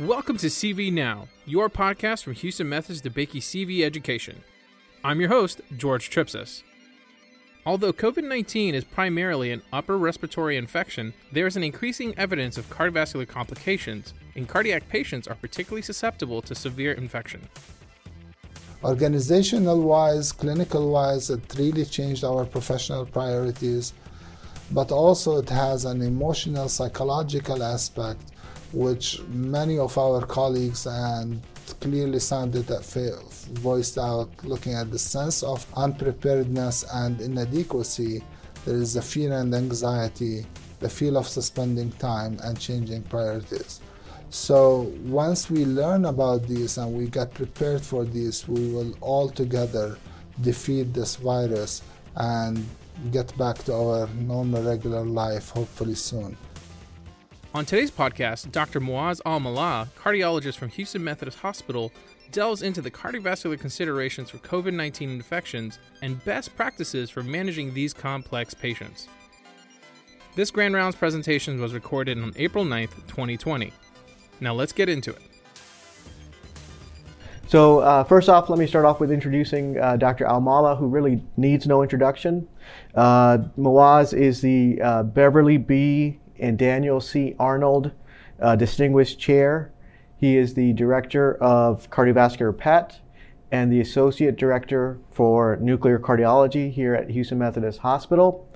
Welcome to CV Now, your podcast from Houston Methodist DeBakey CV Education. I'm your host, George Tripsis. Although COVID 19 is primarily an upper respiratory infection, there is an increasing evidence of cardiovascular complications, and cardiac patients are particularly susceptible to severe infection. Organizational wise, clinical wise, it really changed our professional priorities, but also it has an emotional, psychological aspect which many of our colleagues and clearly sounded voiced out looking at the sense of unpreparedness and inadequacy. There is a fear and anxiety the feel of suspending time and changing priorities. So once we learn about this and we get prepared for this we will all together defeat this virus and get back to our normal regular life hopefully soon on today's podcast, Dr. Muaz Al Mallah, cardiologist from Houston Methodist Hospital, delves into the cardiovascular considerations for COVID 19 infections and best practices for managing these complex patients. This Grand Rounds presentation was recorded on April 9th, 2020. Now let's get into it. So, uh, first off, let me start off with introducing uh, Dr. Al Mallah, who really needs no introduction. Uh, is the uh, Beverly B and Daniel C. Arnold uh, Distinguished Chair. He is the Director of Cardiovascular PET and the Associate Director for Nuclear Cardiology here at Houston Methodist Hospital.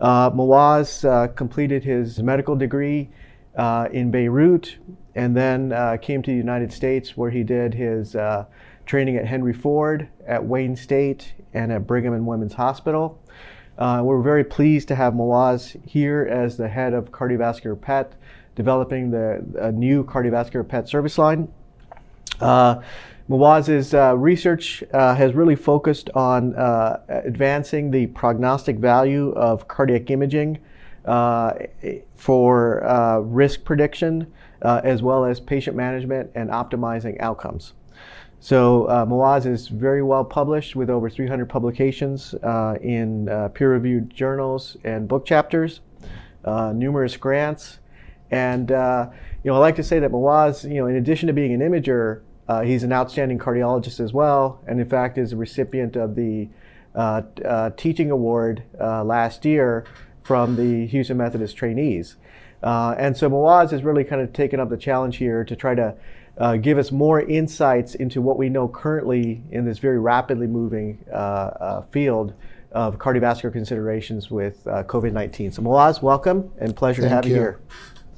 Uh, Muaz uh, completed his medical degree uh, in Beirut and then uh, came to the United States where he did his uh, training at Henry Ford, at Wayne State, and at Brigham and Women's Hospital. Uh, we're very pleased to have Muaz here as the head of cardiovascular PET, developing the a new cardiovascular PET service line. Uh, Muaz's uh, research uh, has really focused on uh, advancing the prognostic value of cardiac imaging uh, for uh, risk prediction, as well as patient management and optimizing outcomes. So uh, Muaz is very well published with over 300 publications uh, in uh, peer-reviewed journals and book chapters, uh, numerous grants, and uh, you know I like to say that Muaz, you know, in addition to being an imager, uh, he's an outstanding cardiologist as well, and in fact is a recipient of the teaching award last year from the Houston Methodist trainees. and so Muaz has really kind of taken up the challenge here to try to uh, give us more insights into what we know currently in this very rapidly moving uh, uh, field of cardiovascular considerations with uh, COVID 19. So, Muaz, welcome and pleasure Thank to have you. you here.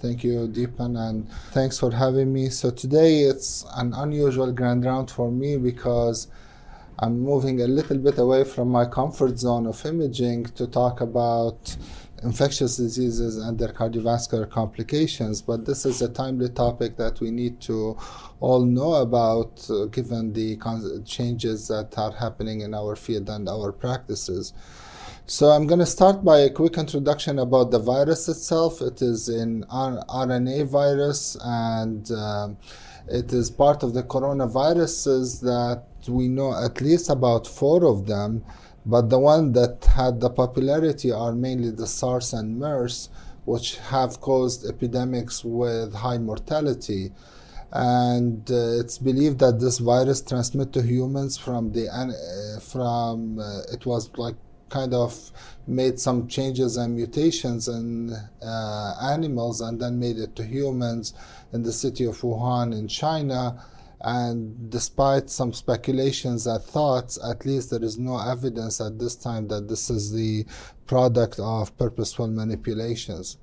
Thank you, Dipan, and thanks for having me. So, today it's an unusual grand round for me because I'm moving a little bit away from my comfort zone of imaging to talk about infectious diseases and their cardiovascular complications. But this is a timely topic that we need to all know about uh, given the changes that are happening in our field and our practices. So I'm going to start by a quick introduction about the virus itself. It is an RNA virus and um, it is part of the coronaviruses that we know at least about four of them but the one that had the popularity are mainly the SARS and MERS, which have caused epidemics with high mortality. And uh, it's believed that this virus transmit to humans from the uh, from uh, it was like kind of made some changes and mutations in uh, animals and then made it to humans in the city of Wuhan in China and despite some speculations and thoughts, at least there is no evidence at this time that this is the product of purposeful manipulations.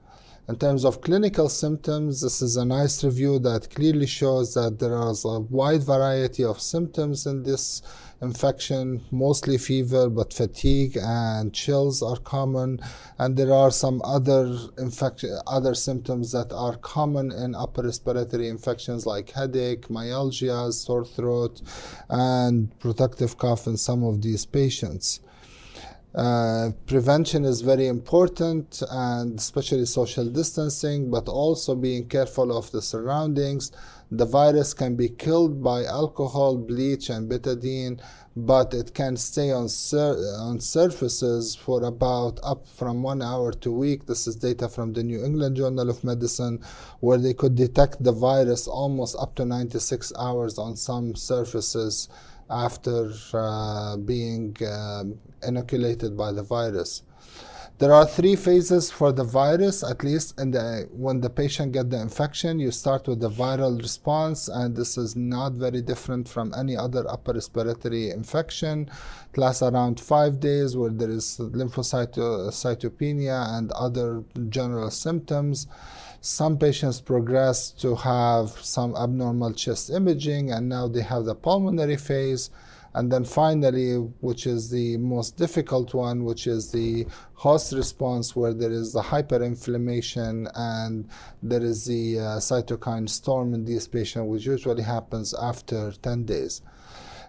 In terms of clinical symptoms, this is a nice review that clearly shows that there is a wide variety of symptoms in this infection, mostly fever, but fatigue and chills are common. And there are some other infection, other symptoms that are common in upper respiratory infections like headache, myalgia, sore throat, and productive cough in some of these patients. Uh, prevention is very important and especially social distancing but also being careful of the surroundings the virus can be killed by alcohol bleach and betadine but it can stay on, sur- on surfaces for about up from one hour to week. This is data from the New England Journal of Medicine, where they could detect the virus almost up to 96 hours on some surfaces after uh, being um, inoculated by the virus. There are three phases for the virus, at least in the, when the patient get the infection, you start with the viral response, and this is not very different from any other upper respiratory infection. It lasts around five days where there is lymphocytopenia and other general symptoms. Some patients progress to have some abnormal chest imaging, and now they have the pulmonary phase. And then finally, which is the most difficult one, which is the host response, where there is the hyperinflammation and there is the uh, cytokine storm in these patients, which usually happens after 10 days.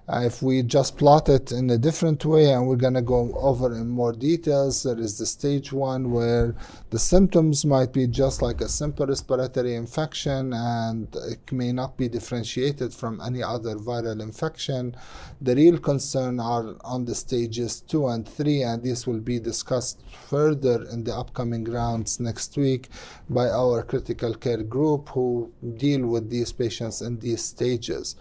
Uh, if we just plot it in a different way, and we're going to go over in more details, there is the stage one where the symptoms might be just like a simple respiratory infection and it may not be differentiated from any other viral infection. The real concern are on the stages two and three, and this will be discussed further in the upcoming rounds next week by our critical care group who deal with these patients in these stages.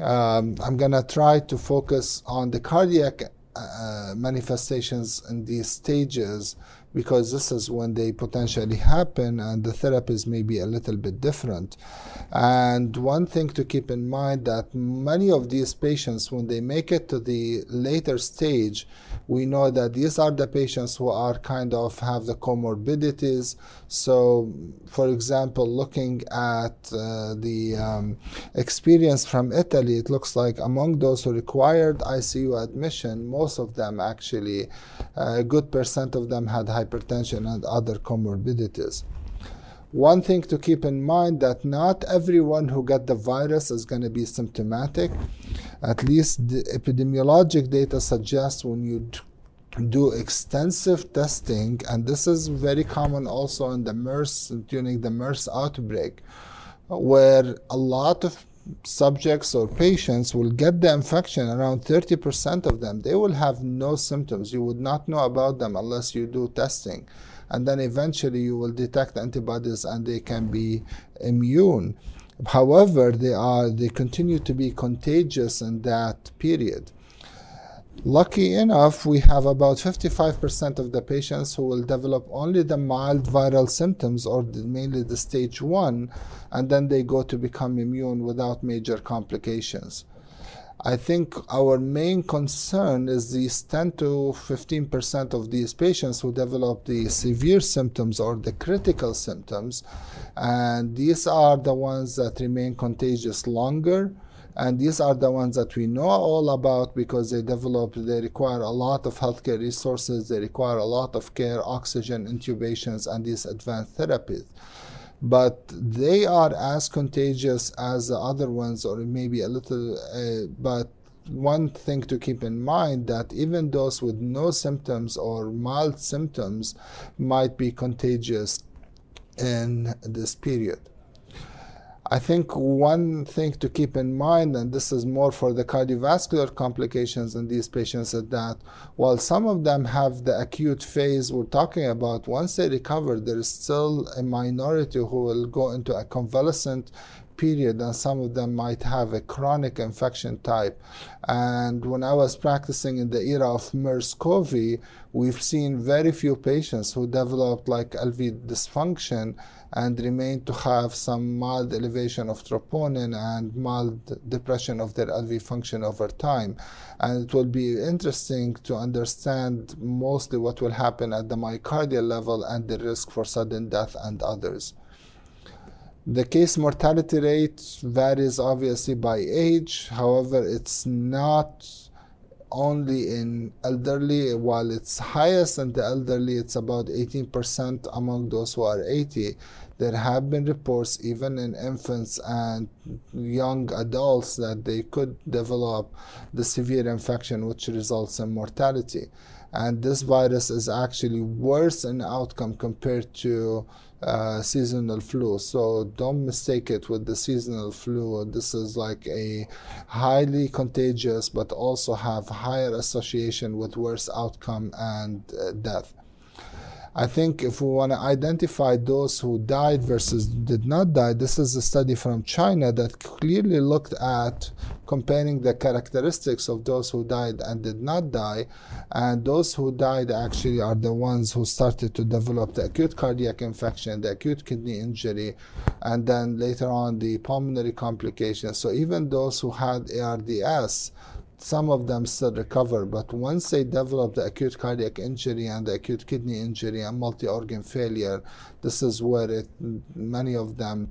Um, I'm going to try to focus on the cardiac uh, manifestations in these stages because this is when they potentially happen and the therapies may be a little bit different. And one thing to keep in mind that many of these patients, when they make it to the later stage, we know that these are the patients who are kind of have the comorbidities. So, for example, looking at uh, the um, experience from Italy, it looks like among those who required ICU admission, most of them actually, a good percent of them had hypertension and other comorbidities. One thing to keep in mind that not everyone who got the virus is going to be symptomatic. At least the epidemiologic data suggests when you do extensive testing, and this is very common also in the MERS during the MERS outbreak, where a lot of subjects or patients will get the infection around 30% of them they will have no symptoms. You would not know about them unless you do testing. And then eventually you will detect antibodies and they can be immune. However they are they continue to be contagious in that period Lucky enough, we have about 55% of the patients who will develop only the mild viral symptoms or mainly the stage one, and then they go to become immune without major complications. I think our main concern is these 10 to 15% of these patients who develop the severe symptoms or the critical symptoms, and these are the ones that remain contagious longer and these are the ones that we know all about because they develop they require a lot of healthcare resources they require a lot of care oxygen intubations and these advanced therapies. But they are as contagious as the other ones or maybe a little uh, but one thing to keep in mind that even those with no symptoms or mild symptoms might be contagious in this period I think one thing to keep in mind, and this is more for the cardiovascular complications in these patients, is that while some of them have the acute phase we're talking about, once they recover, there is still a minority who will go into a convalescent period and some of them might have a chronic infection type. And when i was practicing in the era of mers-cov we've seen very few patients who developed like lv dysfunction and remain to have some mild elevation of troponin and mild depression of their LV function over time. And it will be interesting to understand mostly what will happen at the myocardial level and the risk for sudden death and others. The case mortality rate varies obviously by age, however, it's not only in elderly while it's highest in the elderly it's about 18% among those who are 80 there have been reports even in infants and young adults that they could develop the severe infection which results in mortality. And this virus is actually worse in outcome compared to uh, seasonal flu. So don't mistake it with the seasonal flu. This is like a highly contagious, but also have higher association with worse outcome and uh, death. I think if we want to identify those who died versus did not die, this is a study from China that clearly looked at comparing the characteristics of those who died and did not die. And those who died actually are the ones who started to develop the acute cardiac infection, the acute kidney injury, and then later on the pulmonary complications. So even those who had ARDS, some of them still recover, but once they develop the acute cardiac injury and the acute kidney injury and multi-organ failure, this is where it, many of them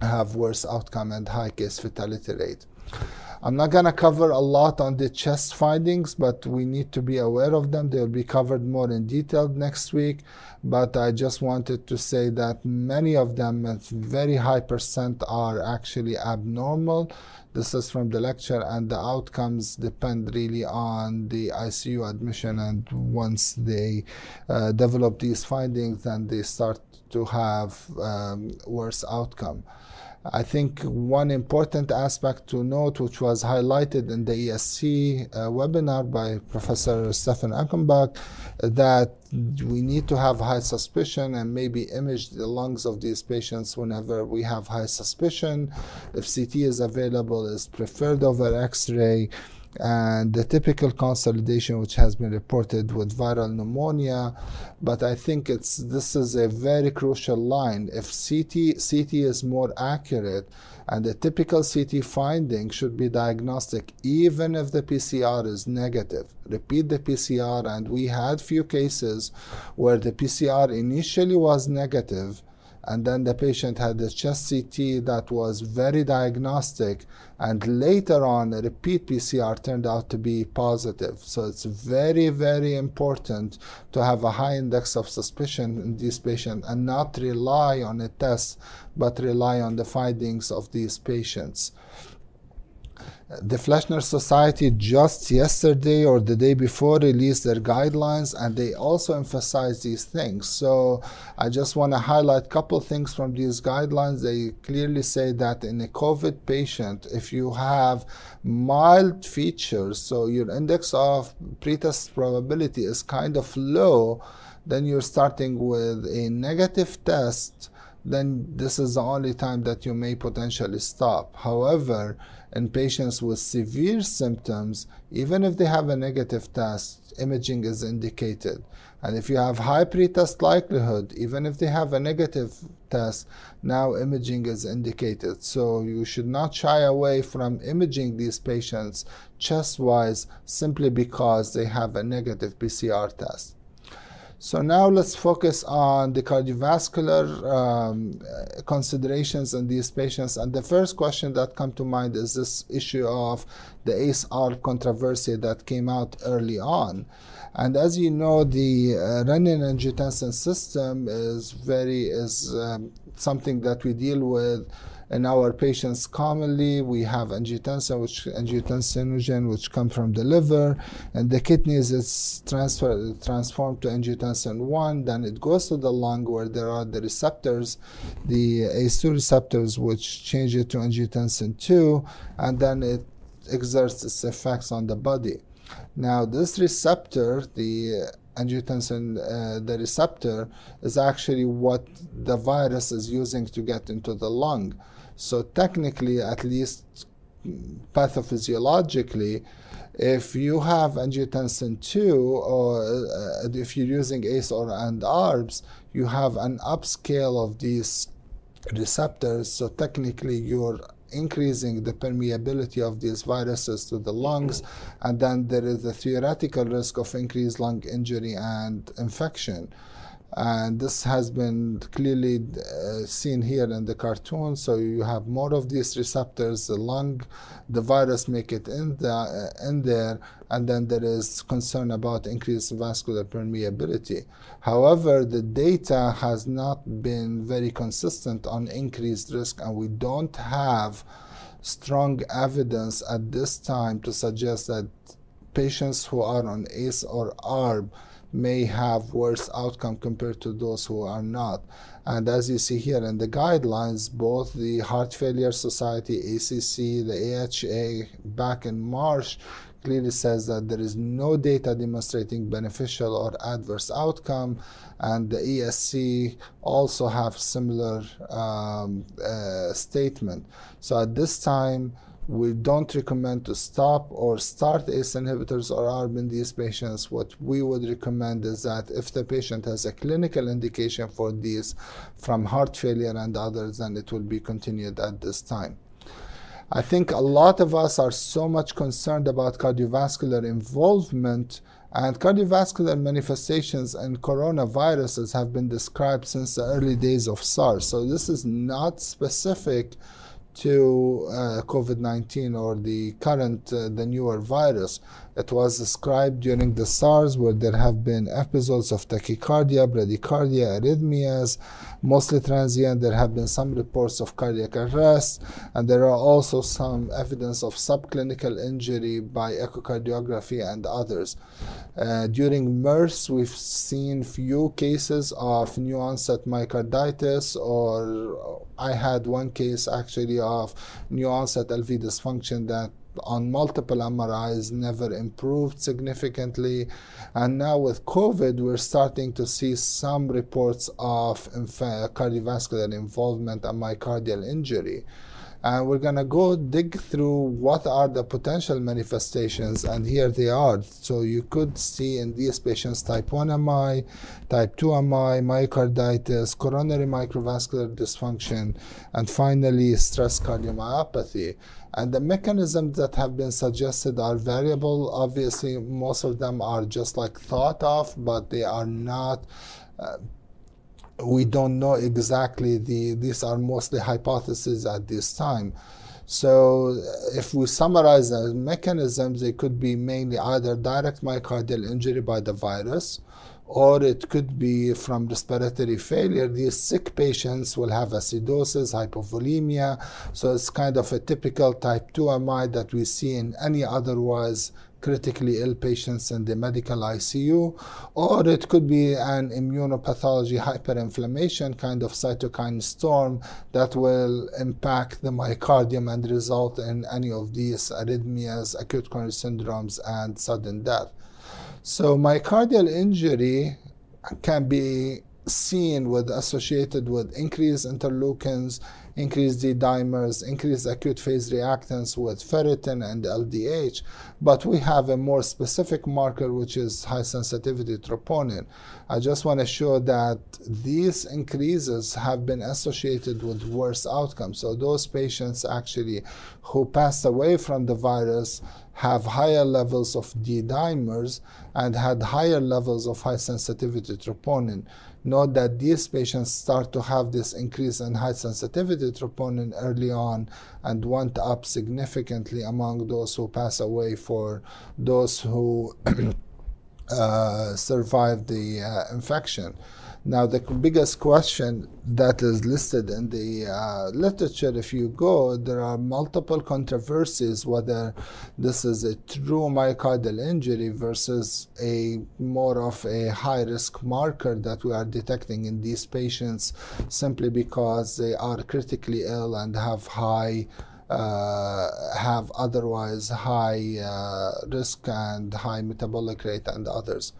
have worse outcome and high case fatality rate. I'm not going to cover a lot on the chest findings, but we need to be aware of them. They'll be covered more in detail next week. But I just wanted to say that many of them, at very high percent, are actually abnormal. This is from the lecture, and the outcomes depend really on the ICU admission. And once they uh, develop these findings, then they start to have um, worse outcome. I think one important aspect to note, which was highlighted in the ESC uh, webinar by Professor Stephan Achenbach, that we need to have high suspicion and maybe image the lungs of these patients whenever we have high suspicion. If CT is available, is preferred over X-ray and the typical consolidation which has been reported with viral pneumonia but i think it's this is a very crucial line. If ct ct is more accurate and the typical ct finding should be diagnostic even if the pcr is negative. Repeat the pcr and we had few cases where the pcr initially was negative and then the patient had a chest CT that was very diagnostic, and later on, a repeat PCR turned out to be positive. So it's very, very important to have a high index of suspicion in these patients and not rely on a test, but rely on the findings of these patients the Fleischner Society just yesterday or the day before released their guidelines and they also emphasize these things. So I just want to highlight a couple things from these guidelines. They clearly say that in a COVID patient, if you have mild features, so your index of pretest probability is kind of low, then you're starting with a negative test then this is the only time that you may potentially stop. However, in patients with severe symptoms, even if they have a negative test, imaging is indicated. And if you have high pretest likelihood, even if they have a negative test, now imaging is indicated. So you should not shy away from imaging these patients chest wise simply because they have a negative PCR test. So now let's focus on the cardiovascular um, considerations in these patients. And the first question that come to mind is this issue of the ACE-ARB controversy that came out early on. And as you know, the uh, renin-angiotensin system is very is um, something that we deal with in our patients commonly we have angiotensin which angiotensinogen which come from the liver. And the kidneys it's transfer, transformed to angiotensin 1 then it goes to the lung where there are the receptors the ACE2 receptors which change it to angiotensin 2 and then it exerts its effects on the body. Now this receptor the angiotensin, uh, the receptor, is actually what the virus is using to get into the lung. So technically, at least pathophysiologically, if you have angiotensin 2 or uh, if you're using ACE or and ARBs, you have an upscale of these receptors. So technically, you're increasing the permeability of these viruses to the lungs, and then there is a theoretical risk of increased lung injury and infection and this has been clearly uh, seen here in the cartoon. So you have more of these receptors the lung the virus make it in, the, uh, in there. And then there is concern about increased vascular permeability. However the data has not been very consistent on increased risk. And we don't have strong evidence at this time to suggest that patients who are on ACE or ARB may have worse outcome compared to those who are not. And as you see here in the guidelines, both the Heart Failure Society, ACC, the AHA, back in March, clearly says that there is no data demonstrating beneficial or adverse outcome, and the ESC also have similar um, uh, statement. So at this time, we don't recommend to stop or start ACE inhibitors or ARB in these patients. What we would recommend is that if the patient has a clinical indication for these from heart failure and others, then it will be continued at this time. I think a lot of us are so much concerned about cardiovascular involvement and cardiovascular manifestations and coronaviruses have been described since the early days of SARS. So this is not specific to uh, COVID-19 or the current, uh, the newer virus. It was described during the SARS where there have been episodes of tachycardia, bradycardia, arrhythmias, mostly transient. There have been some reports of cardiac arrest, and there are also some evidence of subclinical injury by echocardiography and others. Uh, during MERS, we've seen few cases of new onset myocarditis, or I had one case actually of new onset LV dysfunction that on multiple MRIs never improved significantly. And now with COVID, we're starting to see some reports of cardiovascular involvement and myocardial injury. And we're going to go dig through what are the potential manifestations, and here they are. So you could see in these patients type 1 MI, type 2 MI, myocarditis, coronary microvascular dysfunction, and finally stress cardiomyopathy. And the mechanisms that have been suggested are variable. Obviously, most of them are just like thought of, but they are not. Uh, we don't know exactly the these are mostly hypotheses at this time so uh, if we summarize the mechanisms they could be mainly either direct myocardial injury by the virus or it could be from respiratory failure. These sick patients will have acidosis, hypovolemia. So it's kind of a typical type 2 MI that we see in any otherwise critically ill patients in the medical ICU, or it could be an immunopathology hyperinflammation kind of cytokine storm that will impact the myocardium and result in any of these arrhythmias, acute coronary syndromes, and sudden death. So myocardial injury can be seen with associated with increased interleukins, increased D dimers, increase acute phase reactants with ferritin and LDH. But we have a more specific marker, which is high sensitivity troponin. I just want to show that these increases have been associated with worse outcomes. So those patients actually who passed away from the virus have higher levels of D dimers and had higher levels of high sensitivity troponin. Note that these patients start to have this increase in high sensitivity troponin early on and went up significantly among those who pass away for those who uh, survived the uh, infection. Now, the biggest question that is listed in the uh, literature, if you go, there are multiple controversies whether this is a true myocardial injury versus a more of a high risk marker that we are detecting in these patients simply because they are critically ill and have high. Uh, have otherwise high uh, risk and high metabolic rate and others.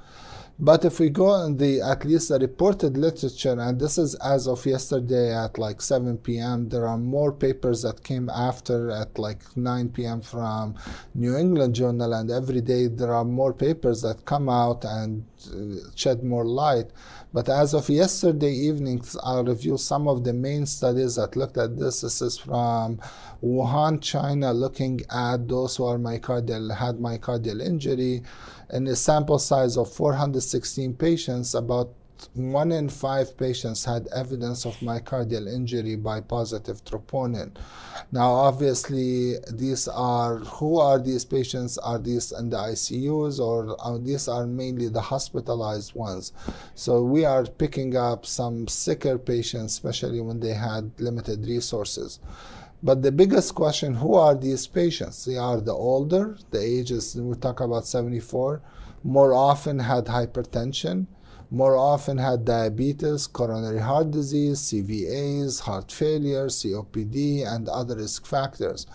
But if we go in the at least the reported literature, and this is as of yesterday at like 7 p.m., there are more papers that came after at like 9 p.m. from New England Journal, and every day there are more papers that come out and Uh, shed more light. But as of yesterday evening, I'll review some of the main studies that looked at this. This is from Wuhan, China, looking at those who are myocardial had myocardial injury in a sample size of 416 patients, about one in five patients had evidence of myocardial injury by positive troponin. Now, obviously, these are who are these patients? Are these in the ICUs or uh, these are mainly the hospitalized ones? So, we are picking up some sicker patients, especially when they had limited resources. But the biggest question, who are these patients? They are the older, the ages, we talk about 74, more often had hypertension, more often had diabetes, coronary heart disease, CVAs, heart failure, COPD, and other risk factors.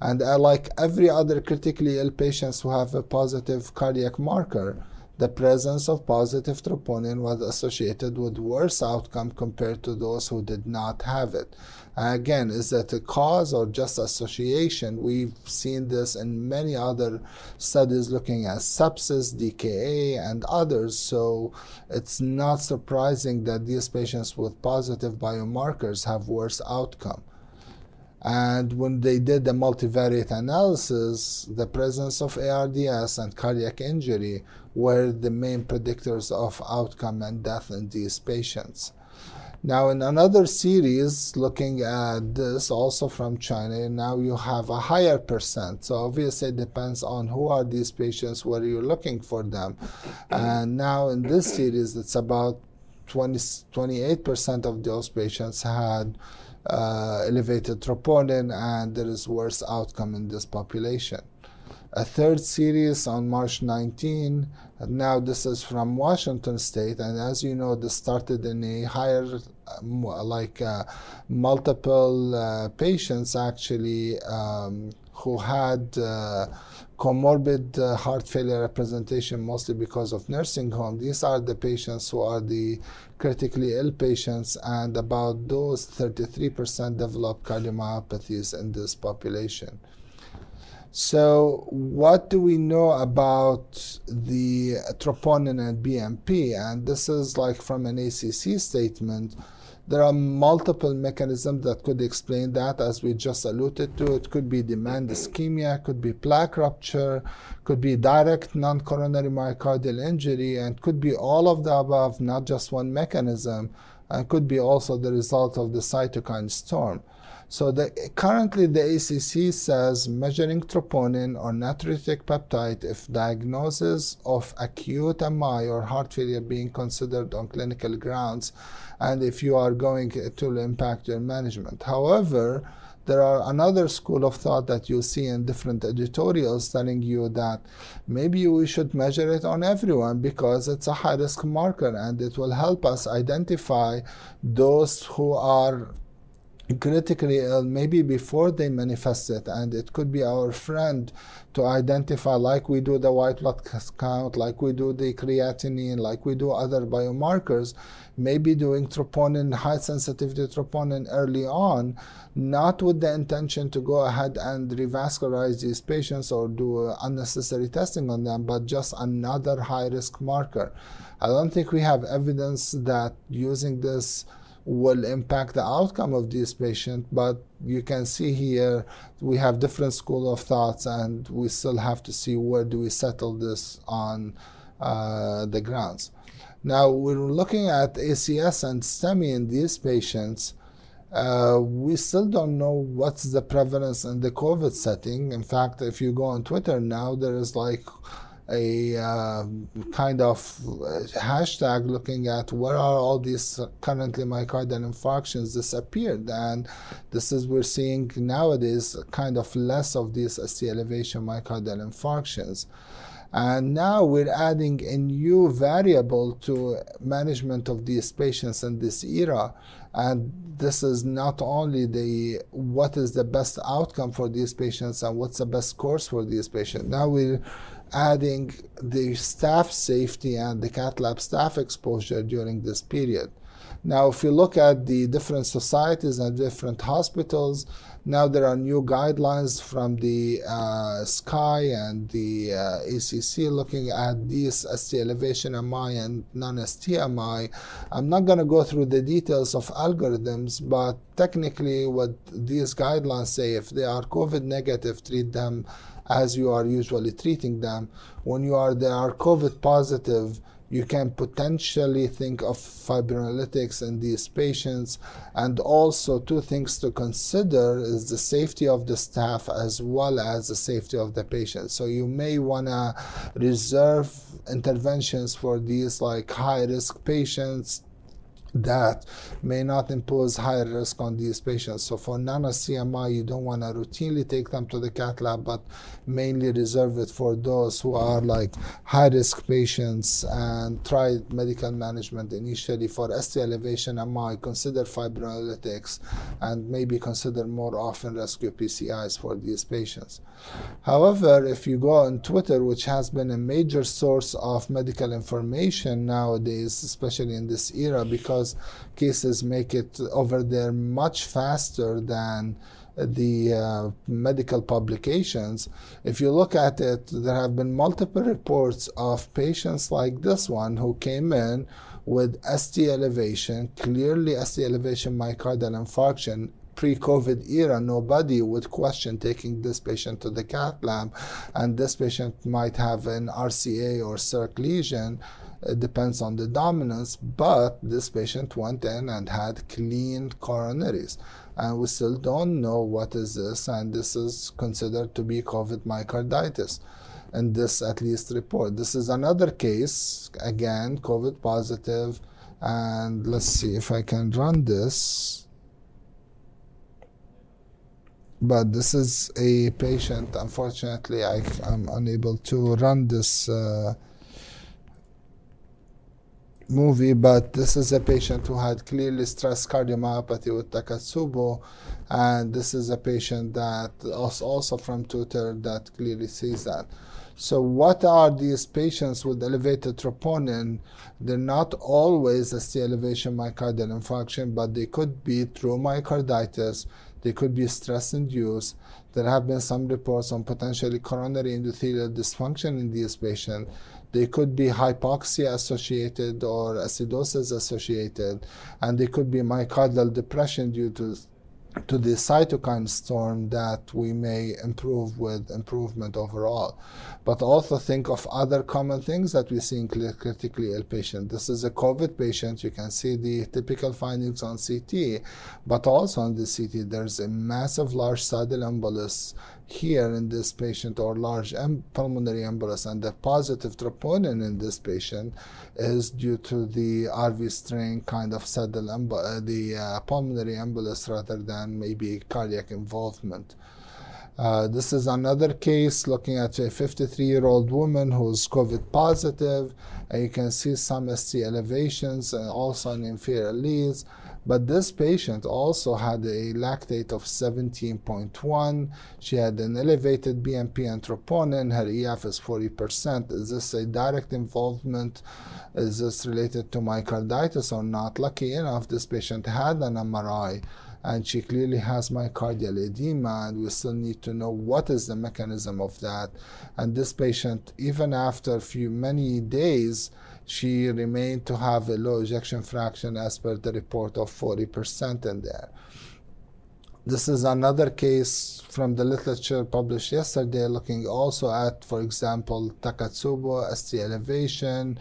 And uh, like every other critically ill patients who have a positive cardiac marker, the presence of positive troponin was associated with worse outcome compared to those who did not have it. Again, is that a cause or just association? We've seen this in many other studies looking at sepsis, DKA, and others. So it's not surprising that these patients with positive biomarkers have worse outcome. And when they did the multivariate analysis, the presence of ARDS and cardiac injury were the main predictors of outcome and death in these patients. Now, in another series looking at this also from China, now you have a higher percent. So, obviously, it depends on who are these patients, where you're looking for them. And now, in this series, it's about 20, 28% of those patients had uh, elevated troponin, and there is worse outcome in this population. A third series on March 19. Now this is from Washington State, and as you know, this started in a higher, like uh, multiple uh, patients actually um, who had uh, comorbid uh, heart failure representation mostly because of nursing home. These are the patients who are the critically ill patients, and about those 33% develop cardiomyopathies in this population. So, what do we know about the troponin and BNP? And this is like from an ACC statement. There are multiple mechanisms that could explain that, as we just alluded to. It could be demand ischemia, could be plaque rupture, could be direct non coronary myocardial injury, and could be all of the above, not just one mechanism, and could be also the result of the cytokine storm. So the, currently the ACC says measuring troponin or natriuretic peptide if diagnosis of acute MI or heart failure being considered on clinical grounds and if you are going to impact your management. However, there are another school of thought that you see in different editorials telling you that maybe we should measure it on everyone because it's a high risk marker and it will help us identify those who are critically ill maybe before they manifest it and it could be our friend to identify like we do the white blood count like we do the creatinine like we do other biomarkers maybe doing troponin high sensitivity troponin early on not with the intention to go ahead and revascularize these patients or do unnecessary testing on them but just another high risk marker. I don't think we have evidence that using this will impact the outcome of this patient but you can see here we have different school of thoughts and we still have to see where do we settle this on uh, the grounds. Now we're looking at acs and STEMI in these patients uh, we still don't know what's the prevalence in the covid setting. In fact if you go on twitter now there is like a uh, kind of hashtag looking at where are all these currently myocardial infarctions disappeared. And this is we're seeing nowadays kind of less of these ST elevation myocardial infarctions. And now we're adding a new variable to management of these patients in this era. And this is not only the what is the best outcome for these patients and what's the best course for these patients. Now we're adding the staff safety and the cath lab staff exposure during this period. Now, if you look at the different societies and different hospitals, now there are new guidelines from the uh, and the uh, ACC looking at these ST elevation MI and non-ST MI. I'm not going to go through the details of algorithms, but technically what these guidelines say, if they are COVID negative, treat them as you are usually treating them. When you are they are COVID positive, you can potentially think of fibrinolytics in these patients. And also, two things to consider is the safety of the staff as well as the safety of the patient. So you may want to reserve interventions for these like high risk patients that may not impose higher risk on these patients. So for non-STEMI, you don't want to routinely take them to the cath lab, but mainly reserve it for those who are like high-risk patients and try medical management initially for ST elevation MI, consider fibrinolytics, and maybe consider more often rescue PCIs for these patients. However, if you go on Twitter, which has been a major source of medical information nowadays, especially in this era, because cases make it over there much faster than the uh, medical publications. If you look at it, there have been multiple reports of patients like this one who came in with ST elevation, clearly ST elevation myocardial infarction, pre-COVID era, nobody would question taking this patient to the cath lab, and this patient might have an RCA or circ lesion. It depends on the dominance, but this patient went in and had clean coronaries. And we still don't know what is this, and this is considered to be COVID myocarditis in this at least report. This is another case, again, COVID positive, and let's see if I can run this. But this is a patient, unfortunately, I, am unable to run this. Uh, movie, but this is a patient who had clearly stress cardiomyopathy with Takotsubo, and this is a patient that also, also from Twitter that clearly sees that. So, what are these patients with elevated troponin? They're not always a ST elevation myocardial infarction, but they could be through myocarditis. They could be stress induced. There have been some reports on potentially coronary endothelial dysfunction in these patients. They could be hypoxia associated or acidosis associated, and they could be myocardial depression due to to the cytokine storm that we may improve with improvement overall. But also think of other common things that we see in critically ill patients. This is a COVID patient. You can see the typical findings on CT, but also on the CT, there's a massive large saddle embolus here in this patient or large pulmonary embolus and the positive troponin in this patient is due to the RV strain kind of saddle uh, the uh, pulmonary embolus rather than maybe cardiac involvement. Uh, this is another case looking at a 53 year old woman who's COVID positive, and you can see some ST elevations and also an inferior leads. But this patient also had a lactate of 17.1. She had an elevated BNP and troponin. Her EF is 40%. Is this a direct involvement? Is this related to myocarditis or not? Lucky enough, this patient had an MRI and she clearly has myocardial edema and we still need to know what is the mechanism of that and this patient even after a few many days she remained to have a low ejection fraction as per the report of 40% in there. This is another case from the literature published yesterday looking also at, for example, Takotsubo, ST elevation,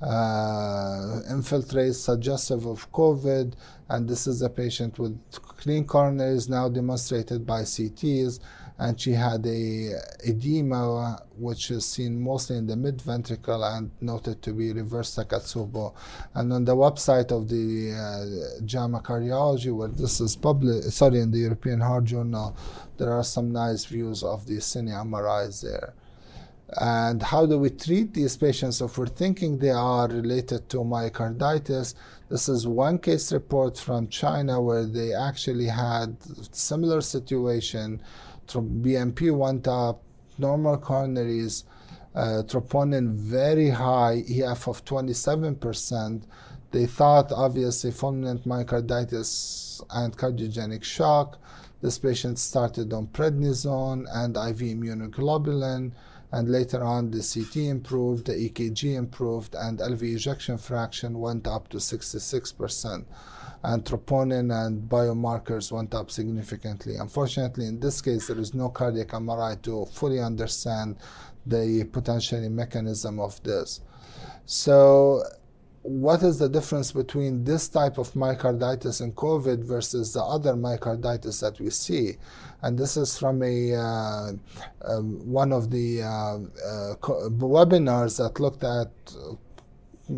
uh, infiltrates suggestive of COVID, and this is a patient with clean coronaries now demonstrated by CTs and she had a edema which is seen mostly in the mid ventricle and noted to be reverse Takotsubo. And on the website of the uh, JAMA Cardiology, where this is published, sorry, in the European Heart Journal, there are some nice views of the cine MRIs there. And how do we treat these patients if we're thinking they are related to myocarditis? This is one case report from China where they actually had similar situation BNP went up, normal coronaries, uh, troponin very high, EF of 27%. They thought obviously fulminant myocarditis and cardiogenic shock. This patient started on prednisone and IV immunoglobulin, and later on the CT improved, the EKG improved, and LV ejection fraction went up to 66% and troponin and biomarkers went up significantly. Unfortunately, in this case, there is no cardiac MRI to fully understand the potential mechanism of this. So, what is the difference between this type of myocarditis in COVID versus the other myocarditis that we see? And this is from a uh, um, one of the uh, uh, webinars that looked at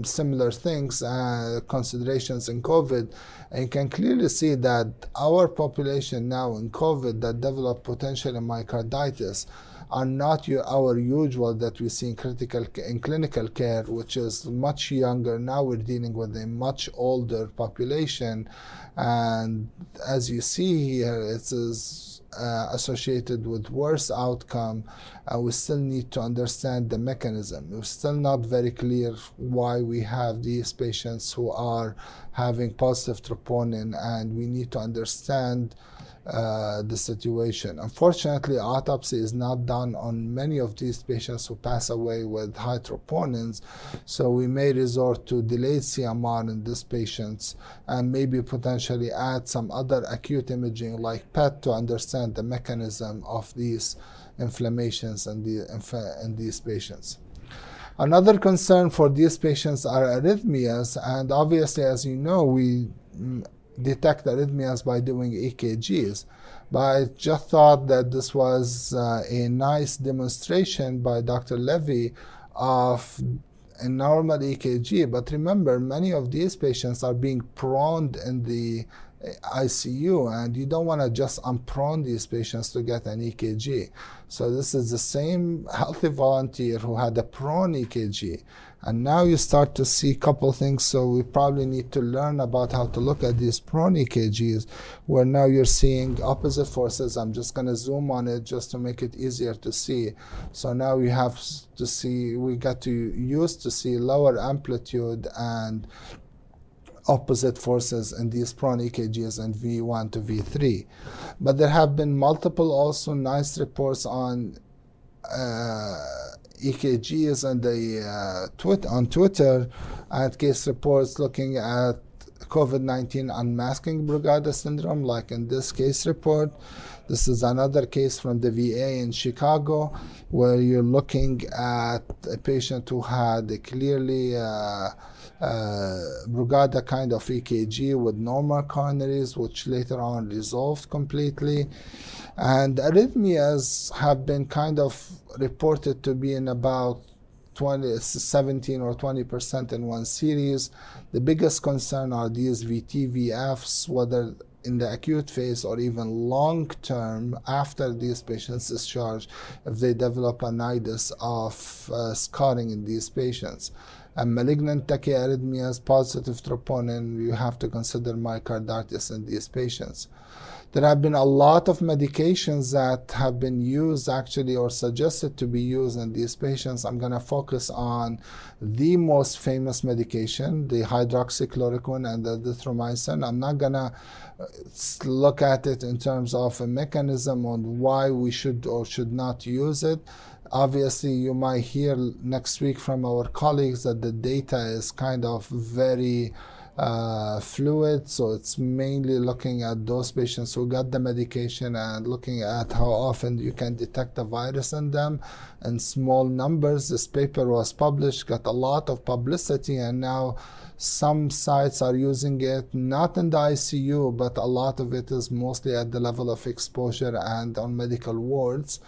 similar things, uh, considerations in COVID, and you can clearly see that our population now in COVID that develop potential myocarditis are not our usual that we see in critical in clinical care, which is much younger. Now we're dealing with a much older population, and as you see here, it is uh, associated with worse outcome and we still need to understand the mechanism it's still not very clear why we have these patients who are having positive troponin and we need to understand uh, the situation. Unfortunately, autopsy is not done on many of these patients who pass away with high troponins, so we may resort to delayed CMR in these patients and maybe potentially add some other acute imaging like PET to understand the mechanism of these inflammations in, the, in these patients. Another concern for these patients are arrhythmias, and obviously, as you know, we detect arrhythmias by doing EKGs. But I just thought that this was uh, a nice demonstration by Dr. Levy of a normal EKG. But remember, many of these patients are being prone in the ICU, and you don't want to just unprone these patients to get an EKG. So this is the same healthy volunteer who had a prone EKG, and now you start to see a couple things. So we probably need to learn about how to look at these prone EKGs, where now you're seeing opposite forces. I'm just going to zoom on it just to make it easier to see. So now we have to see, we got to use to see lower amplitude and opposite forces in these prone EKGs and V1 to V3. But there have been multiple also nice reports on uh, EKGs and the uh, twit- on Twitter and case reports looking at COVID-19 unmasking Brugada syndrome, like in this case report. This is another case from the VA in Chicago, where you're looking at a patient who had a clearly uh, Brugada kind of EKG with normal coronaries, which later on resolved completely. And arrhythmias have been kind of reported to be in about 20, 17 or 20 percent in one series. The biggest concern are these VTVFs, whether in the acute phase or even long term after these patients discharge, if they develop a nidus of uh, scarring in these patients and malignant tachyarrhythmias, positive troponin, you have to consider myocarditis in these patients. There have been a lot of medications that have been used actually or suggested to be used in these patients. I'm going to focus on the most famous medication, the hydroxychloroquine and the azithromycin. I'm not going to uh, look at it in terms of a mechanism on why we should or should not use it. Obviously, you might hear next week from our colleagues that the data is kind of very uh, fluid. So it's mainly looking at those patients who got the medication and looking at how often you can detect the virus in them in small numbers. This paper was published, got a lot of publicity, and now some sites are using it not in the ICU, but a lot of it is mostly at the level of exposure and on medical wards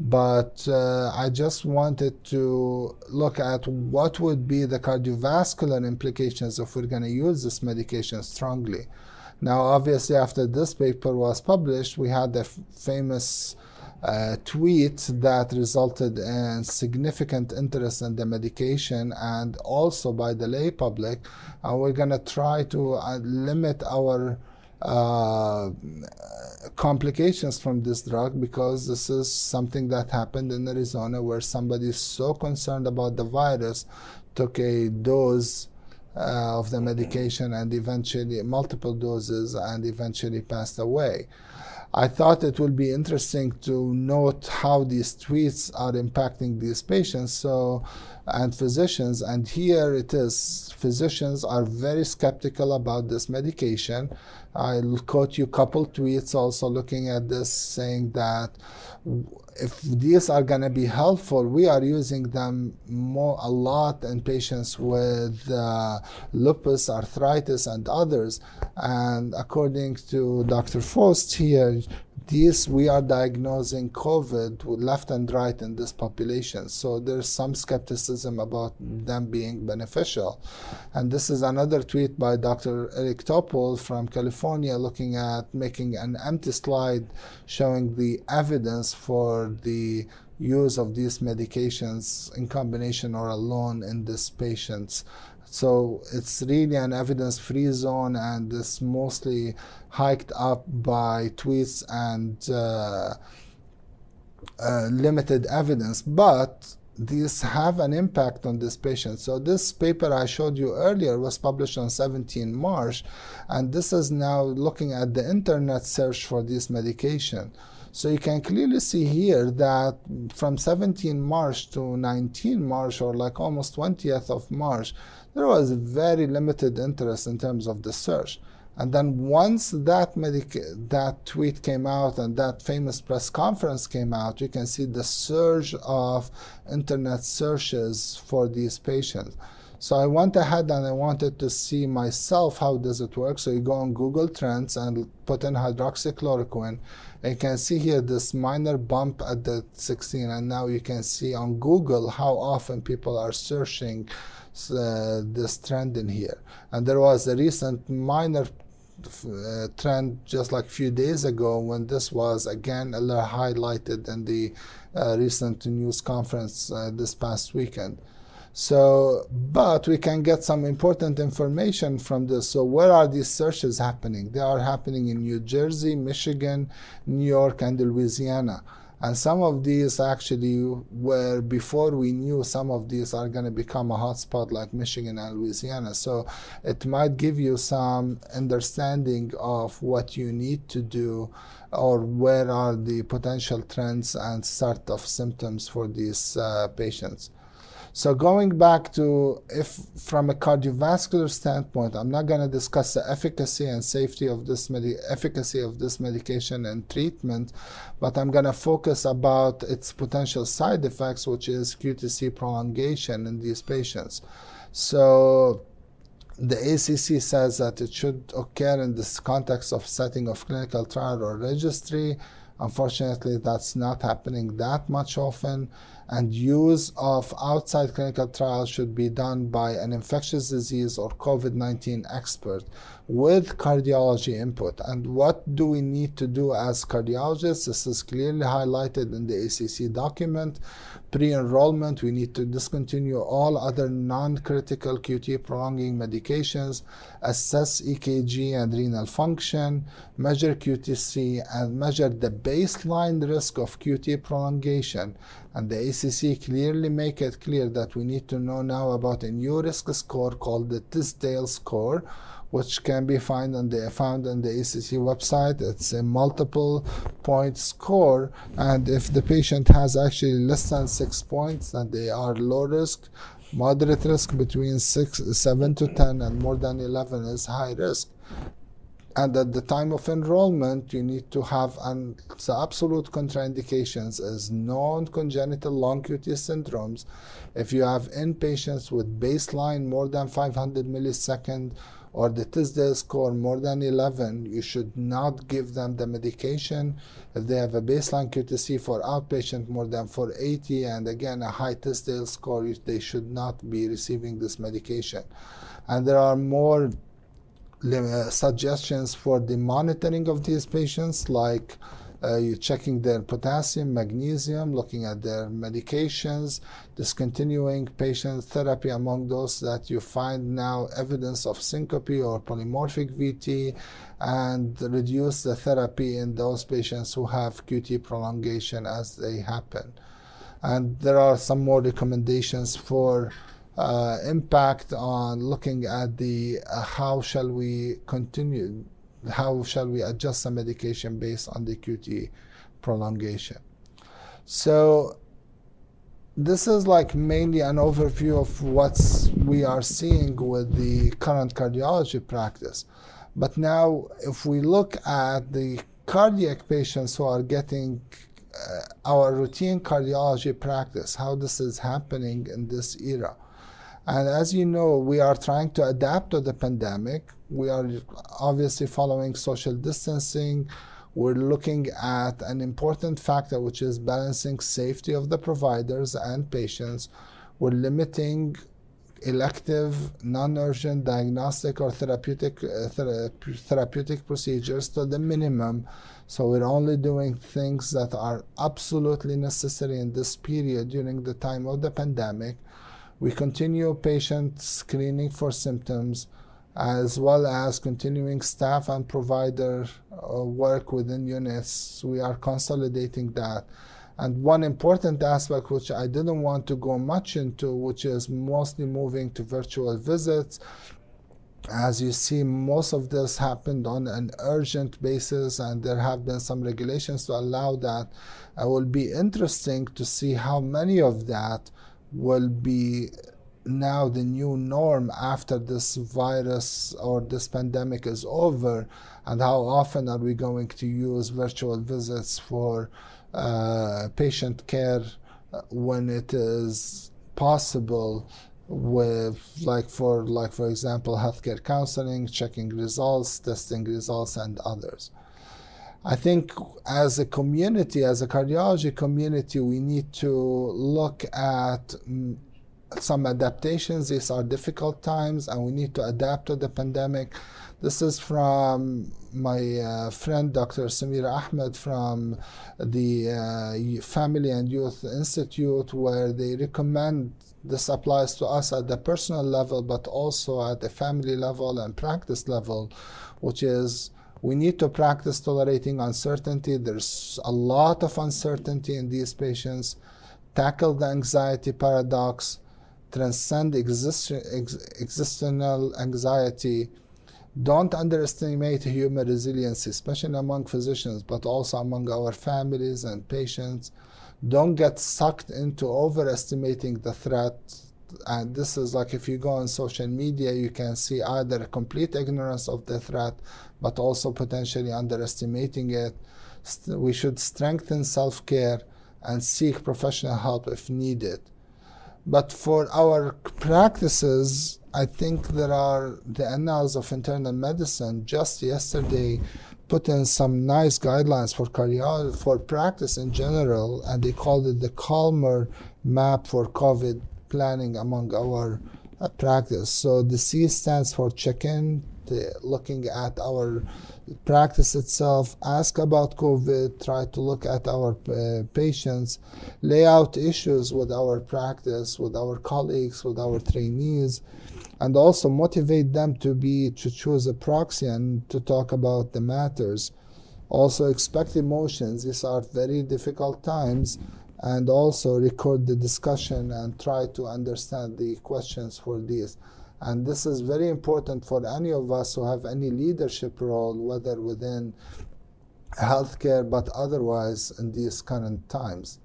but uh, I just wanted to look at what would be the cardiovascular implications if we're going to use this medication strongly. Now, obviously, after this paper was published, we had the famous uh, tweet that resulted in significant interest in the medication and also by the lay public. And we're going to try to uh, limit our uh, complications from this drug because this is something that happened in Arizona where somebody is so concerned about the virus took a dose uh, of the medication and eventually multiple doses and eventually passed away. I thought it would be interesting to note how these tweets are impacting these patients so and physicians and here it is. Physicians are very skeptical about this medication. I'll quote you a couple tweets also looking at this saying that if these are going to be helpful, we are using them more a lot in patients with uh, lupus, arthritis, and others. And according to Dr. Faust here, these we are diagnosing COVID left and right in this population. So there's some skepticism about them being beneficial. And this is another tweet by Dr. Eric Topol from California looking at making an empty slide showing the evidence for the use of these medications in combination or alone in these patients. So it's really an evidence-free zone, and it's mostly hiked up by tweets and uh, uh, limited evidence. But these have an impact on this patient. So this paper I showed you earlier was published on 17 March, and this is now looking at the internet search for this medication. So you can clearly see here that from 17 March to 19 March, or like almost 20th of March, there was very limited interest in terms of the search. And then once that medic- that tweet came out and that famous press conference came out, you can see the surge of internet searches for these patients. So I went ahead and I wanted to see myself how does it work. So you go on Google Trends and put in hydroxychloroquine. And you can see here this minor bump at the 16. And now you can see on Google how often people are searching uh, this trend in here. And there was a recent minor uh, trend just like a few days ago when this was again highlighted in the uh, recent news conference uh, this past weekend. So, but we can get some important information from this. So, where are these searches happening? They are happening in New Jersey, Michigan, New York, and Louisiana. And some of these actually were before we knew some of these are going to become a hotspot like Michigan and Louisiana. So it might give you some understanding of what you need to do or where are the potential trends and start of symptoms for these uh, patients. So going back to if from a cardiovascular standpoint, I'm not going to discuss the efficacy and safety of this medi- efficacy of this medication and treatment, but I'm going to focus about its potential side effects, which is QTC prolongation in these patients. So the ACC says that it should occur in this context of setting of clinical trial or registry. Unfortunately, that's not happening that much often and use of outside clinical trials should be done by an infectious disease or COVID 19 expert with cardiology input. And what do we need to do as cardiologists? This is clearly highlighted in the ACC document. Pre enrollment, we need to discontinue all other non critical QT prolonging medications, assess EKG and renal function, measure QTC, and measure the baseline risk of QT prolongation and the ACC clearly make it clear that we need to know now about a new risk score called the Tisdale score, which can be found on the found on the ACC website. It's a multiple point score, and if the patient has actually less than six points, then they are low risk. Moderate risk between six, seven to ten, and more than eleven is high risk and at the time of enrollment you need to have an the absolute contraindications as non-congenital long QT syndromes if you have inpatients with baseline more than 500 millisecond or the Tisdale score more than 11 you should not give them the medication. If they have a baseline QTC for outpatient more than 480 and again a high Tisdale score they should not be receiving this medication. And there are more uh, suggestions for the monitoring of these patients, like uh, you checking their potassium, magnesium, looking at their medications, discontinuing patient therapy among those that you find now evidence of syncope or polymorphic VT, and reduce the therapy in those patients who have QT prolongation as they happen. And there are some more recommendations for uh, impact on looking at the uh, how shall we continue, how shall we adjust the medication based on the QT prolongation. So this is like mainly an overview of what we are seeing with the current cardiology practice. But now, if we look at the cardiac patients who are getting uh, our routine cardiology practice, how this is happening in this era. And as you know, we are trying to adapt to the pandemic. We are obviously following social distancing. we're looking at an important factor, which is balancing safety of the providers and patients. We're limiting elective, non-urgent diagnostic or therapeutic uh, thera- therapeutic procedures to the minimum. So we're only doing things that are absolutely necessary in this period during the time of the pandemic. We continue patient screening for symptoms as well as continuing staff and provider uh, work within units. We are consolidating that. And one important aspect, which I didn't want to go much into, which is mostly moving to virtual visits. As you see, most of this happened on an urgent basis, and there have been some regulations to allow that. It will be interesting to see how many of that will be now the new norm after this virus or this pandemic is over? And how often are we going to use virtual visits for uh, patient care when it is possible with like for like for example healthcare counseling checking results testing results and others I think as a community, as a cardiology community, we need to look at mm, some adaptations. These are difficult times, and we need to adapt to the pandemic. This is from my uh, friend Dr. Samir Ahmed from the uh, Family and Youth Institute, where they recommend this applies to us at the personal level, but also at the family level and practice level, which is we need to practice tolerating uncertainty. There's a lot of uncertainty in these patients. Tackle the anxiety paradox transcend exist- ex- existential anxiety. Don't underestimate human resiliency, especially among physicians, but also among our families and patients. Don't get sucked into overestimating the threat. And this is like if you go on social media, you can see either complete ignorance of the threat, but also potentially underestimating it. We should strengthen self care and seek professional help if needed. But for our practices, I think there are the annals of internal medicine just yesterday put in some nice guidelines for cardiology for practice in general, and they called it the calmer map for COVID planning among our uh, practice. So the C stands for check-in, looking at our practice itself, ask about COVID, try to look at our uh, patients, lay out issues with our practice, with our colleagues, with our trainees, and also motivate them to be to choose a proxy and to talk about the matters. Also expect emotions. These are very difficult times and also record the discussion and try to understand the questions for these. And this is very important for any of us who have any leadership role, whether within healthcare but otherwise in these current times.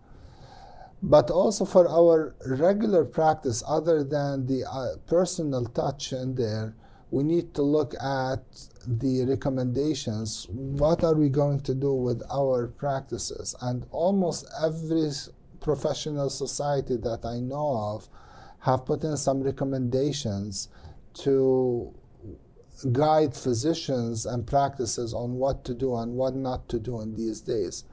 But also for our regular practice, other than the uh, personal touch in there, we need to look at the recommendations. What are we going to do with our practices? And almost every professional society that I know of have put in some recommendations to guide physicians and practices on what to do and what not to do in these days.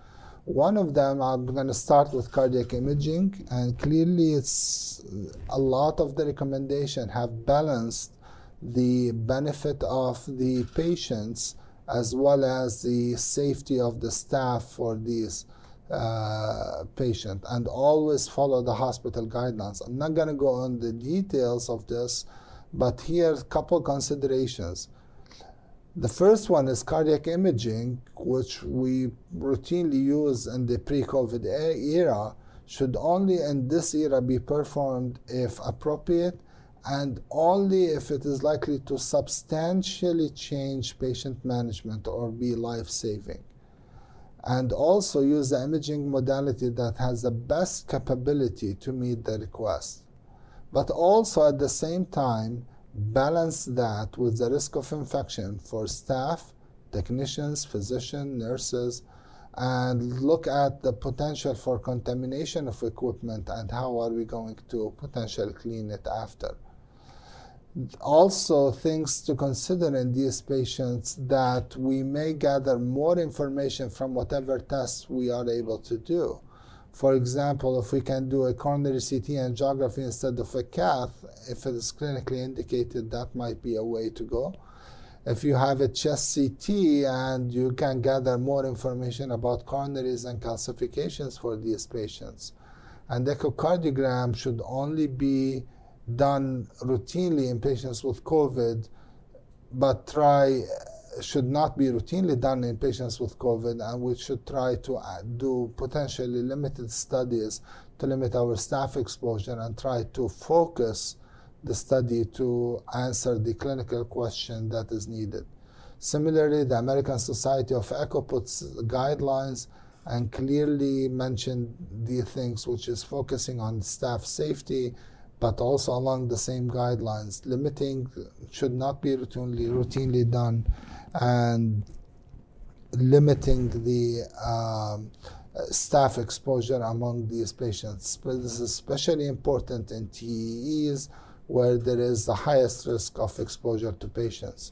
One of them, I'm going to start with cardiac imaging, and clearly, it's a lot of the recommendation have balanced the benefit of the patients as well as the safety of the staff for these uh, patient and always follow the hospital guidelines. I'm not going to go on the details of this, but here a couple considerations. The first one is cardiac imaging, which we routinely use in the pre-COVID era, should only in this era be performed if appropriate and only if it is likely to substantially change patient management or be life-saving and also use the imaging modality that has the best capability to meet the request. But also at the same time, balance that with the risk of infection for staff, technicians, physicians, nurses, and look at the potential for contamination of equipment and how are we going to potentially clean it after. Also, things to consider in these patients that we may gather more information from whatever tests we are able to do. For example, if we can do a coronary CT angiography instead of a cath, if it is clinically indicated, that might be a way to go. If you have a chest CT and you can gather more information about coronaries and calcifications for these patients. And echocardiogram should only be done routinely in patients with COVID, but try should not be routinely done in patients with COVID, and we should try to uh, do potentially limited studies to limit our staff exposure and try to focus the study to answer the clinical question that is needed. Similarly, the American Society of Echo puts guidelines and clearly mentioned the things which is focusing on staff safety, but also along the same guidelines. Limiting should not be routinely, routinely done and limiting the um, staff exposure among these patients. But this is especially important in TEEs where there is the highest risk of exposure to patients.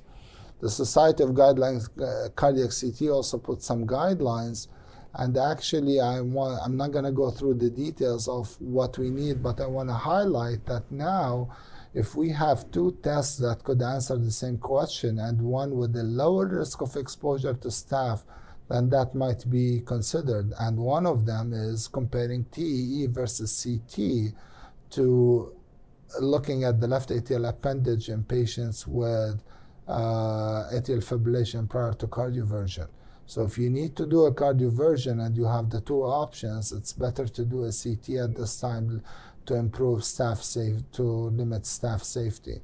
The Society of Guidelines uh, Cardiac CT also put some guidelines and actually I want, I'm not going to go through the details of what we need, but I want to highlight that now if we have two tests that could answer the same question and one with a lower risk of exposure to staff, then that might be considered. And one of them is comparing TEE versus CT to looking at the left atrial appendage in patients with uh, atrial fibrillation prior to cardioversion. So if you need to do a cardioversion and you have the two options, it's better to do a CT at this time to improve staff safe to limit staff safety.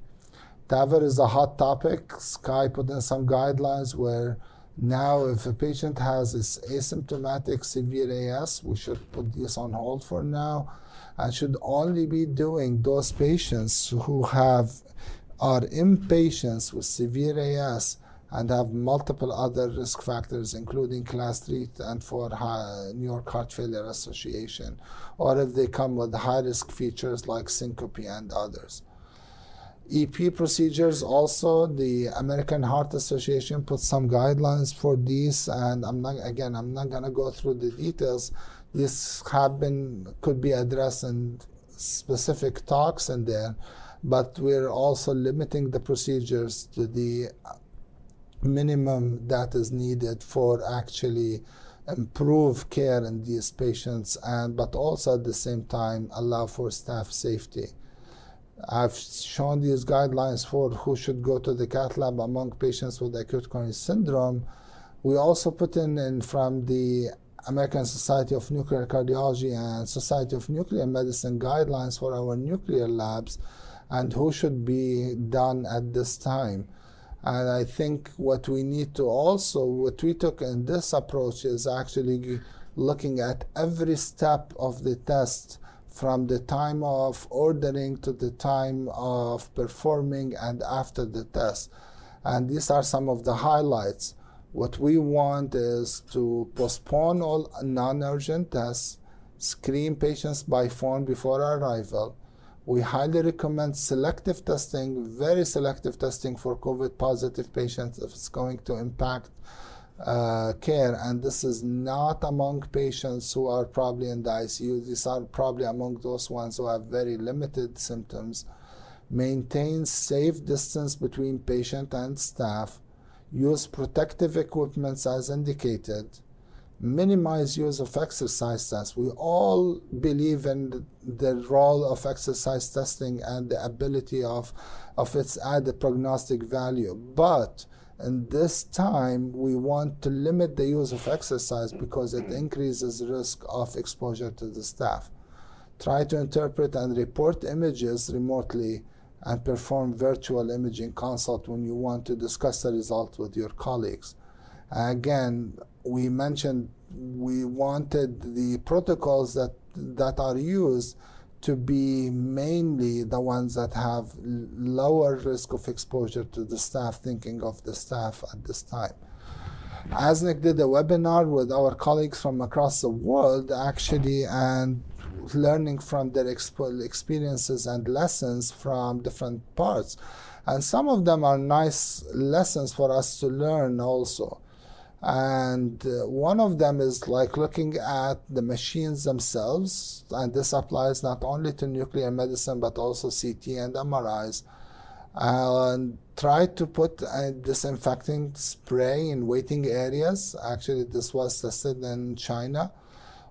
TAVR is a hot topic. SCAI put in some guidelines where now if a patient has this asymptomatic severe AS, we should put this on hold for now and should only be doing those patients who have are inpatients with severe AS and have multiple other risk factors, including class 3 and 4 New York Heart Failure Association, or if they come with high risk features like syncope and others. EP procedures also, the American Heart Association put some guidelines for these, and I'm not, again, I'm not to go through the details. This have been, could be addressed in specific talks in there, but we're also limiting the procedures to the minimum that is needed for actually improve care in these patients and but also at the same time allow for staff safety. I've shown these guidelines for who should go to the cath lab among patients with acute coronary syndrome. We also put in, in from the american society of nuclear cardiology and society of nuclear medicine guidelines for our nuclear labs and who should be done at this time and I think what we need to also, what we took in this approach is actually looking at every step of the test from the time of ordering to the time of performing and after the test. And these are some of the highlights. What we want is to postpone all non urgent tests, screen patients by phone before arrival, we highly recommend selective testing, very selective testing for COVID positive patients if it's going to impact uh, care. And this is not among patients who are probably in the ICU. These are probably among those ones who have very limited symptoms. Maintain safe distance between patient and staff. Use protective equipment as indicated minimize use of exercise tests. We all believe in the role of exercise testing and the ability of, of its added prognostic value. But in this time, we want to limit the use of exercise because it increases risk of exposure to the staff. Try to interpret and report images remotely and perform virtual imaging consult when you want to discuss the result with your colleagues. Again, we mentioned we wanted the protocols that that are used to be mainly the ones that have lower risk of exposure to the staff, thinking of the staff at this time. ASNC did a webinar with our colleagues from across the world, actually, and learning from their experiences and lessons from different parts. And some of them are nice lessons for us to learn also. And uh, one of them is like looking at the machines themselves. And this applies not only to nuclear medicine, but also CT and MRIs. And try to put a disinfecting spray in waiting areas. Actually, this was tested in China.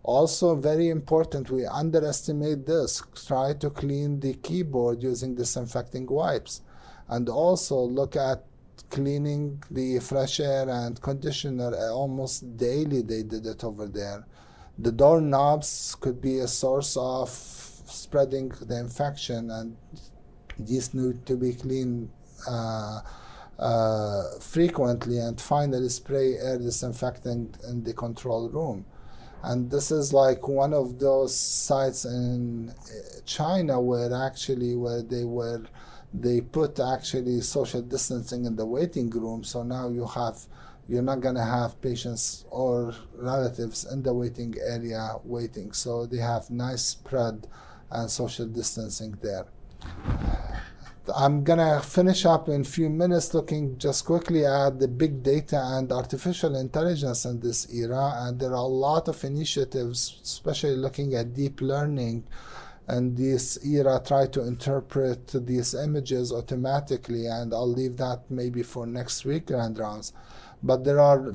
Also, very important, we underestimate this. Try to clean the keyboard using disinfecting wipes. And also look at cleaning the fresh air and conditioner almost daily they did it over there. The doorknobs could be a source of spreading the infection and these need to be cleaned uh, uh, frequently and finally spray air disinfectant in the control room. And this is like one of those sites in china where actually where they were they put actually social distancing in the waiting room so now you have you're not going to have patients or relatives in the waiting area waiting. So they have nice spread and social distancing there. I'm going to finish up in a few minutes looking just quickly at the big data and artificial intelligence in this era and there are a lot of initiatives especially looking at deep learning and this era try to interpret these images automatically and i'll leave that maybe for next week grand rounds but there are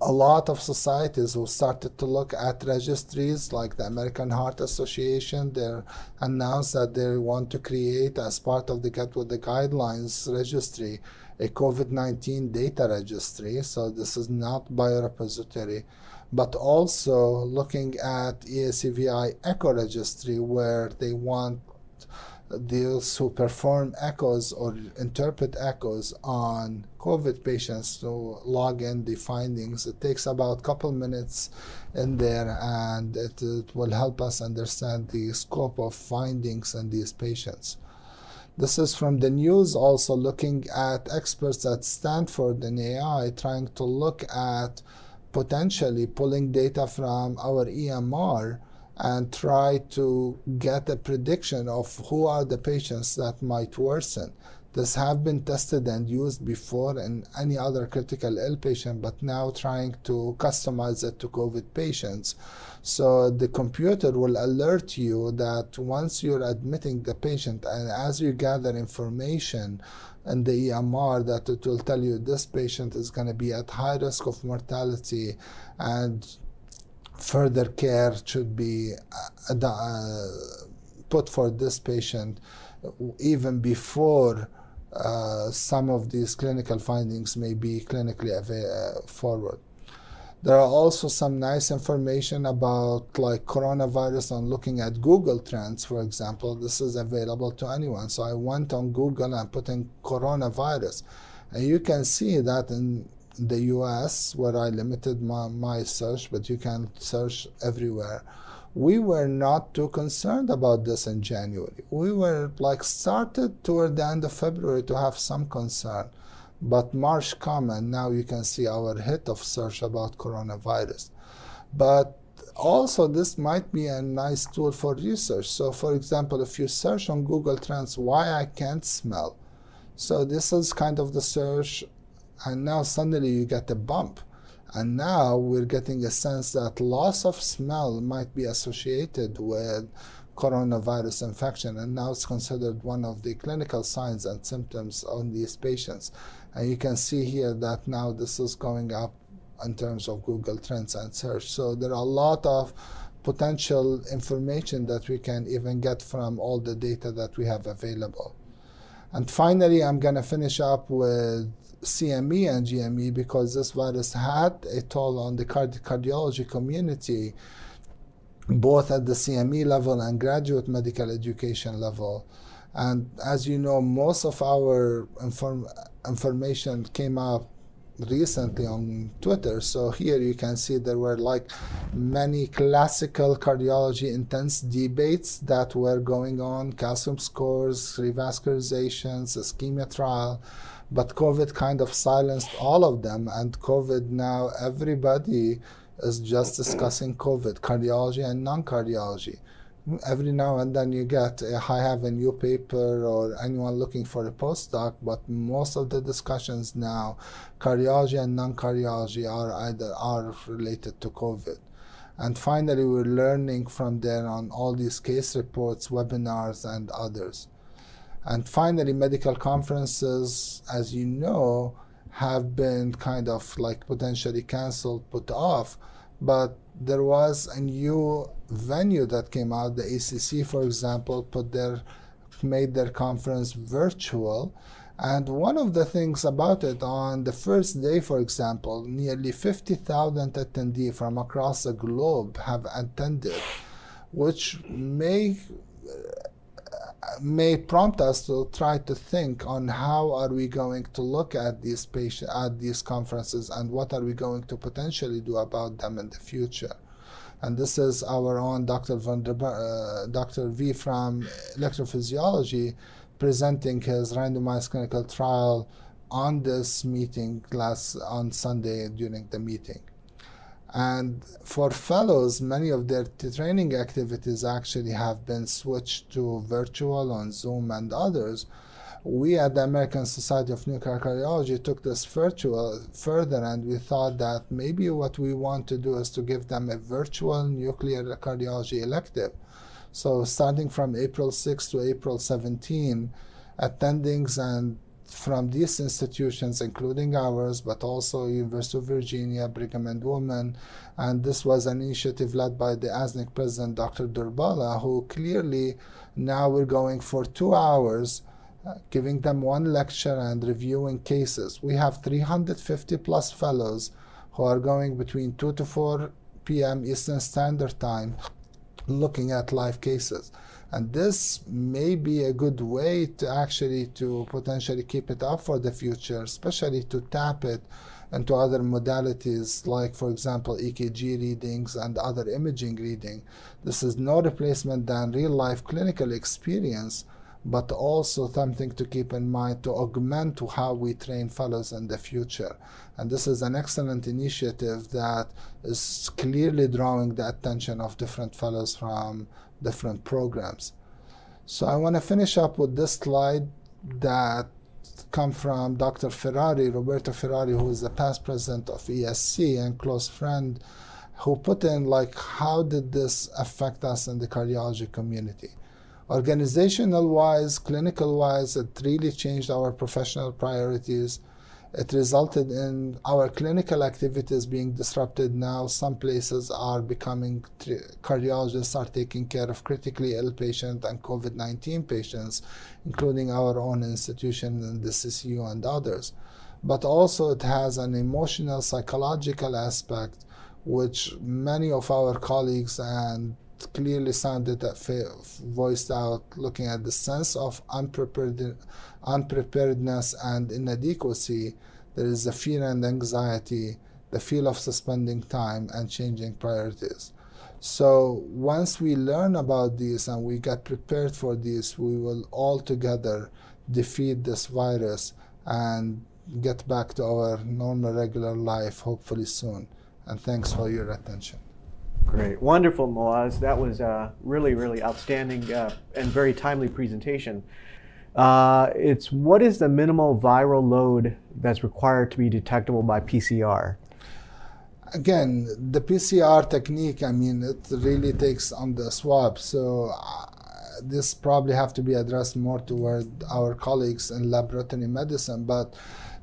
a lot of societies who started to look at registries like the American Heart Association. They announced that they want to create, as part of the Get With the Guidelines registry, a COVID 19 data registry. So this is not biorepository but also looking at EACVI echo registry where they want those who perform echoes or interpret echoes on COVID patients to log in the findings. It takes about a couple minutes in there and it, it will help us understand the scope of findings in these patients. This is from the news also looking at experts at Stanford and AI trying to look at potentially pulling data from our EMR and try to get a prediction of who are the patients that might worsen. This have been tested and used before in any other critical ill patient, but now trying to customize it to COVID patients. So the computer will alert you that once you're admitting the patient and as you gather information in the EMR that it will tell you this patient is going to be at high risk of mortality and further care should be uh, uh, put for this patient even before uh, some of these clinical findings may be clinically uh, forward. There are also some nice information about like coronavirus on looking at Google Trends, for example. This is available to anyone. So I went on Google and put in coronavirus. And you can see that in the US, where I limited my, my search, but you can search everywhere. We were not too concerned about this in January. We were like started toward the end of February to have some concern but March come and now you can see our hit of search about coronavirus. But also this might be a nice tool for research. So for example, if you search on Google Trends why I can't smell, so this is kind of the search and now suddenly you get a bump. And now we're getting a sense that loss of smell might be associated with coronavirus infection, and now it's considered one of the clinical signs and symptoms on these patients. And you can see here that now this is going up in terms of Google Trends and search. So there are a lot of potential information that we can even get from all the data that we have available. And finally, I'm going to finish up with CME and GME because this virus had a toll on the card- cardiology community, both at the CME level and graduate medical education level. And as you know, most of our inform- information came up recently on Twitter. So here you can see there were like many classical cardiology intense debates that were going on, calcium scores, revascularizations, ischemia trial. But COVID kind of silenced all of them. And COVID now, everybody is just discussing COVID, cardiology and non cardiology. every now and then you get a, I have a new paper or anyone looking for a postdoc, but most of the discussions now, cardiology and non-cardiology are either are related to COVID. And finally, we're learning from there on all these case reports, webinars, and others. And finally, medical conferences, as you know, have been kind of like potentially canceled, put off. But there was a new venue that came out. The ACC, for example, put their made their conference virtual. And one of the things about it, on the first day, for example, nearly 50,000 attendees from across the globe have attended, which may may prompt us to try to think on how are we going to look at these patient at these conferences and what are we going to potentially do about them in the future and this is our own Dr. Uh, Dr. V from electrophysiology presenting his randomized clinical trial on this meeting last on Sunday during the meeting. And for fellows, many of their training activities actually have been switched to virtual on Zoom and others. We at the American Society of Nuclear Cardiology took this virtual further and we thought that maybe what we want to do is to give them a virtual nuclear cardiology elective. So starting from April 6 to April 17, attendings and from these institutions, including ours, but also University of Virginia, Brigham and Women, and this was an initiative led by the ASNC president, Dr. Dorbala, who clearly now we're going for two hours, uh, giving them one lecture and reviewing cases. We have 350 plus fellows who are going between 2 to 4 p.m. Eastern Standard Time looking at live cases. And this may be a good way to actually to potentially keep it up for the future especially to tap it into other modalities like for example ekg readings and other imaging reading. This is no replacement than real life clinical experience but also something to keep in mind to augment to how we train fellows in the future. And this is an excellent initiative that is clearly drawing the attention of different fellows from different programs. So I want to finish up with this slide that come from Dr. Ferrari, Roberto Ferrari, who is the past president of ESC and close friend, who put in like how did this affect us in the cardiology community. Organizational wise, clinical wise, it really changed our professional priorities it resulted in our clinical activities being disrupted. Now, some places are becoming cardiologists are taking care of critically ill patients and COVID 19 patients, including our own institution and the CCU and others. But also, it has an emotional, psychological aspect, which many of our colleagues and clearly sounded that voiced out looking at the sense of unprepared, unpreparedness and inadequacy. There is the fear and anxiety the feel of suspending time and changing priorities. So once we learn about this and we get prepared for this we will all together defeat this virus and get back to our normal regular life hopefully soon. And thanks for your attention Great, wonderful, Moaz. That was a really, really outstanding uh, and very timely presentation. Uh, it's what is the minimal viral load that's required to be detectable by PCR? Again, the PCR technique, I mean, it really takes on the swab. So uh, this probably have to be addressed more toward our colleagues in laboratory medicine. But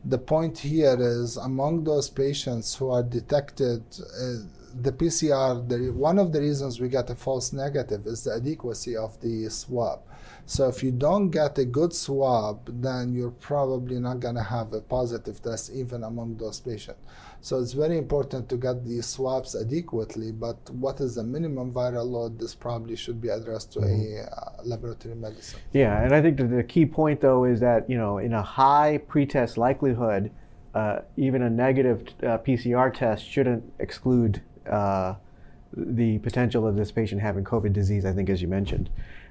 the point here is among those patients who are detected, uh, the PCR, the, one of the reasons we get a false negative is the adequacy of the swab. So if you don't get a good swab, then you're probably not going to have a positive test even among those patients. So it's very important to get these swabs adequately, but what is the minimum viral load? This probably should be addressed to mm-hmm. a uh, laboratory medicine. Yeah, and I think the key point though is that, you know, in a high pretest likelihood, uh, even a negative uh, PCR test shouldn't exclude uh, the potential of this patient having COVID disease, I think, as you mentioned.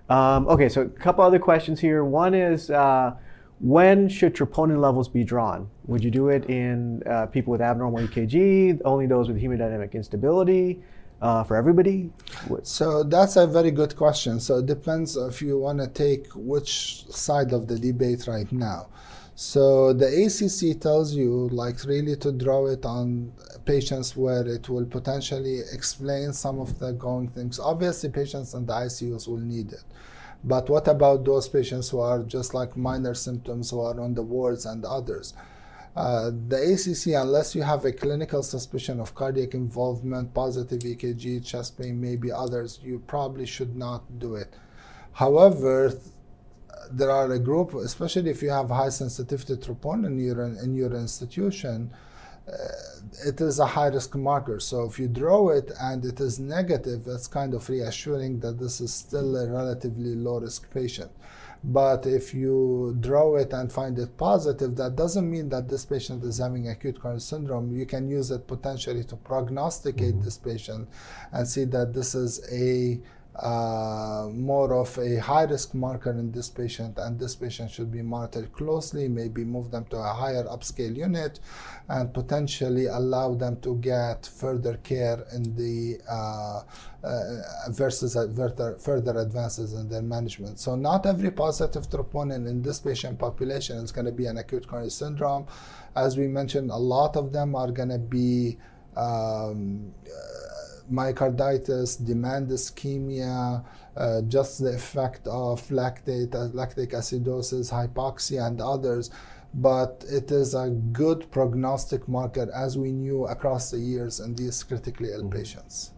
Um, okay, so a couple other questions here. One is uh, when should troponin levels be drawn? Would you do it in uh, people with abnormal EKG, only those with hemodynamic instability? uh, for everybody? So that's a very good question. So it depends if you want to take which side of the debate right now. So the ACC tells you like really to draw it on patients where it will potentially explain some of the going things. Obviously, patients in the ICUs will need it. But what about those patients who are just like minor symptoms who are on the wards and others? Uh, the ACC, unless you have a clinical suspicion of cardiac involvement, positive EKG, chest pain, maybe others, you probably should not do it. However, there are a group, especially if you have high sensitivity troponin in your, in your institution, uh, it is a high risk marker. So if you draw it and it is negative, that's kind of reassuring that this is still a relatively low risk patient. But if you draw it and find it positive, that doesn't mean that this patient is having acute coronary syndrome. You can use it potentially to prognosticate mm-hmm. this patient and see that this is a uh, more of a high risk marker in this patient, and this patient should be monitored closely, maybe move them to a higher upscale unit, and potentially allow them to get further care in the uh, uh, versus further, further advances in their management. So, not every positive troponin in this patient population is going to be an acute coronary syndrome. As we mentioned, a lot of them are going to be um, myocarditis, demand ischemia, uh, just the effect of lactate, uh, lactic acidosis, hypoxia, and others. But it is a good prognostic marker, as we knew across the years in these critically ill mm-hmm. patients.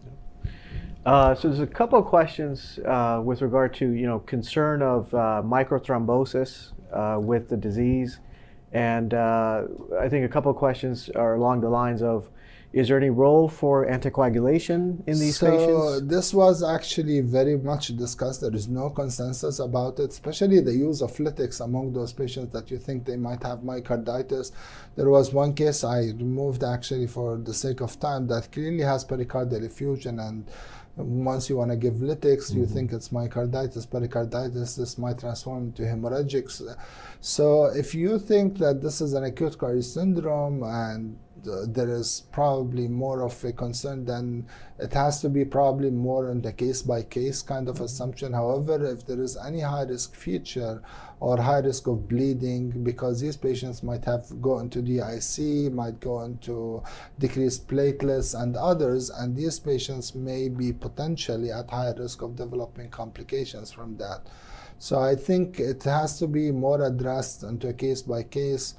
Uh, so there's a couple of questions uh, with regard to you know concern of uh, microthrombosis uh, with the disease, and uh, I think a couple of questions are along the lines of is there any role for anticoagulation in these so patients? This was actually very much discussed. There is no consensus about it, especially the use of lytics among those patients that you think they might have myocarditis. There was one case I removed actually for the sake of time that clearly has pericardial effusion and once you want to give lytics, mm-hmm. you think it's myocarditis, pericarditis, this might transform into hemorrhagic. So if you think that this is an acute coronary syndrome and there is probably more of a concern than it has to be probably more in the case by case kind of assumption. However, if there is any high risk feature or high risk of bleeding, because these patients might have go into DIC, might go into decreased platelets and others, and these patients may be potentially at high risk of developing complications from that. So I think it has to be more addressed into a case by case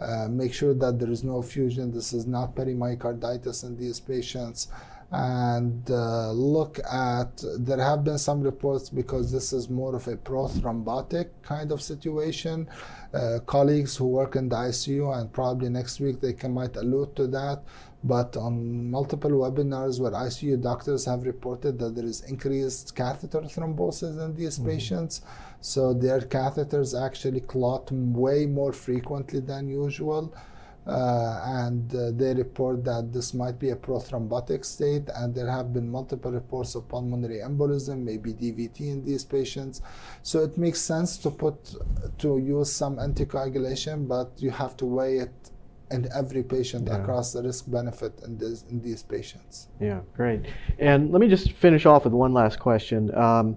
uh, make sure that there is no fusion. This is not perimyocarditis in these patients. And uh, look at, there have been some reports because this is more of a prothrombotic kind of situation. Uh, colleagues who work in the ICU, and probably next week they can, might allude to that. But on multiple webinars where ICU doctors have reported that there is increased catheter thrombosis in these mm-hmm. patients, so their catheters actually clot way more frequently than usual. Uh, and uh, they report that this might be a prothrombotic state, and there have been multiple reports of pulmonary embolism, maybe DVT in these patients. So it makes sense to put to use some anticoagulation, but you have to weigh it in every patient yeah. across the risk benefit in, this, in these patients. Yeah, great. And let me just finish off with one last question. Um,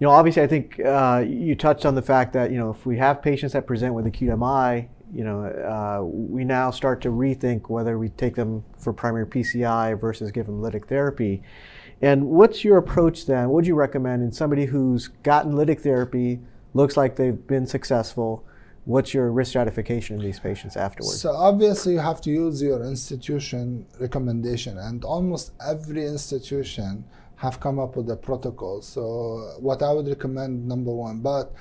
you know, obviously, I think uh, you touched on the fact that you know if we have patients that present with acute MI, you know, uh, we now start to rethink whether we take them for primary PCI versus give them lytic therapy. And what's your approach then? What would you recommend in somebody who's gotten lytic therapy, looks like they've been successful? What's your risk stratification in these patients afterwards? So obviously you have to use your institution recommendation, and almost every institution have come up with a protocol. So what I would recommend, number one, but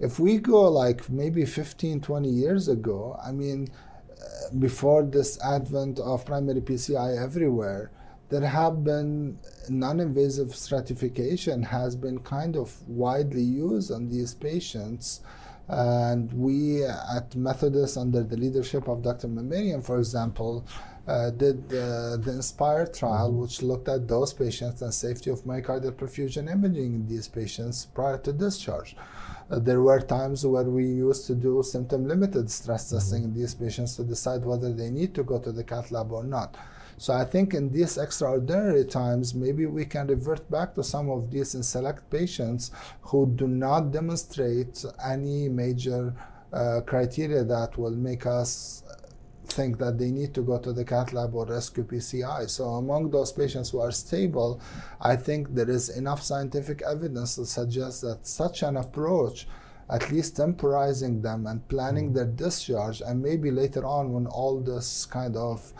if we go like maybe 15, 20 years ago, I mean, uh, before this advent of primary PCI everywhere, there have been non-invasive stratification has been kind of widely used on these patients and we at Methodist, under the leadership of Dr. Mahmarian, for example, uh, did uh, the INSPIRE trial, mm-hmm. which looked at those patients and safety of myocardial perfusion imaging in these patients prior to discharge. Uh, there were times where we used to do symptom limited stress mm-hmm. testing in these patients to decide whether they need to go to the cath lab or not. So I think in these extraordinary times, maybe we can revert back to some of these in select patients who do not demonstrate any major uh, criteria that will make us think that they need to go to the cath lab or rescue PCI. So among those patients who are stable, I think there is enough scientific evidence to suggest that such an approach, at least temporizing them and planning mm. their discharge, and maybe later on when all this kind of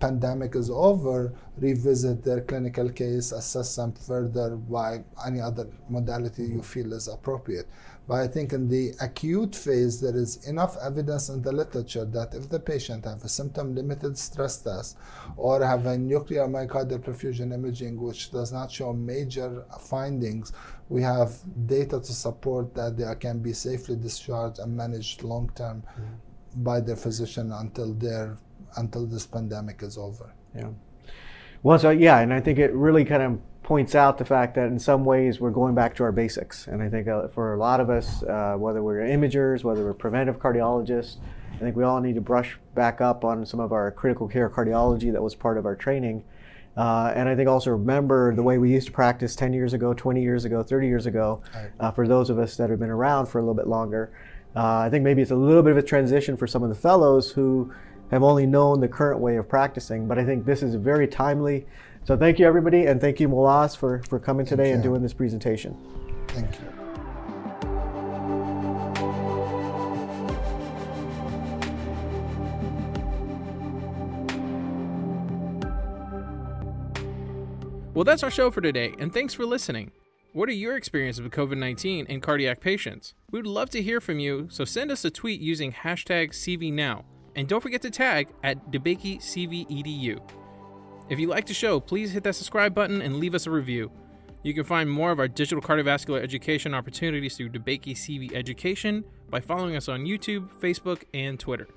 pandemic is over, revisit their clinical case, assess them further by any other modality you feel is appropriate. But I think in the acute phase, there is enough evidence in the literature that if the patient have a symptom-limited stress test or have a nuclear myocardial perfusion imaging which does not show major findings, we have data to support that they can be safely discharged and managed long-term mm-hmm. by their physician until their until this pandemic is over. Yeah. Well, so yeah, and I think it really kind of points out the fact that in some ways we're going back to our basics. And I think uh, for a lot of us, uh, whether we're imagers, whether we're preventive cardiologists, I think we all need to brush back up on some of our critical care cardiology that was part of our training. Uh, and I think also remember the way we used to practice 10 years ago, 20 years ago, 30 years ago, uh, for those of us that have been around for a little bit longer. Uh, I think maybe it's a little bit of a transition for some of the fellows who have only known the current way of practicing. But I think this is very timely. So thank you, everybody, and thank you, Mouaz, for, for coming today and doing this presentation. Thank you. Well, that's our show for today, and thanks for listening. What are your experiences with COVID 19 in cardiac patients? We would love to hear from you, so send us a tweet using hashtag CVNow. And don't forget to tag at DeBakeyCVEDU. If you like the show, please hit that subscribe button and leave us a review. You can find more of our digital cardiovascular education opportunities through DeBakey CV Education by following us on YouTube, Facebook, and Twitter.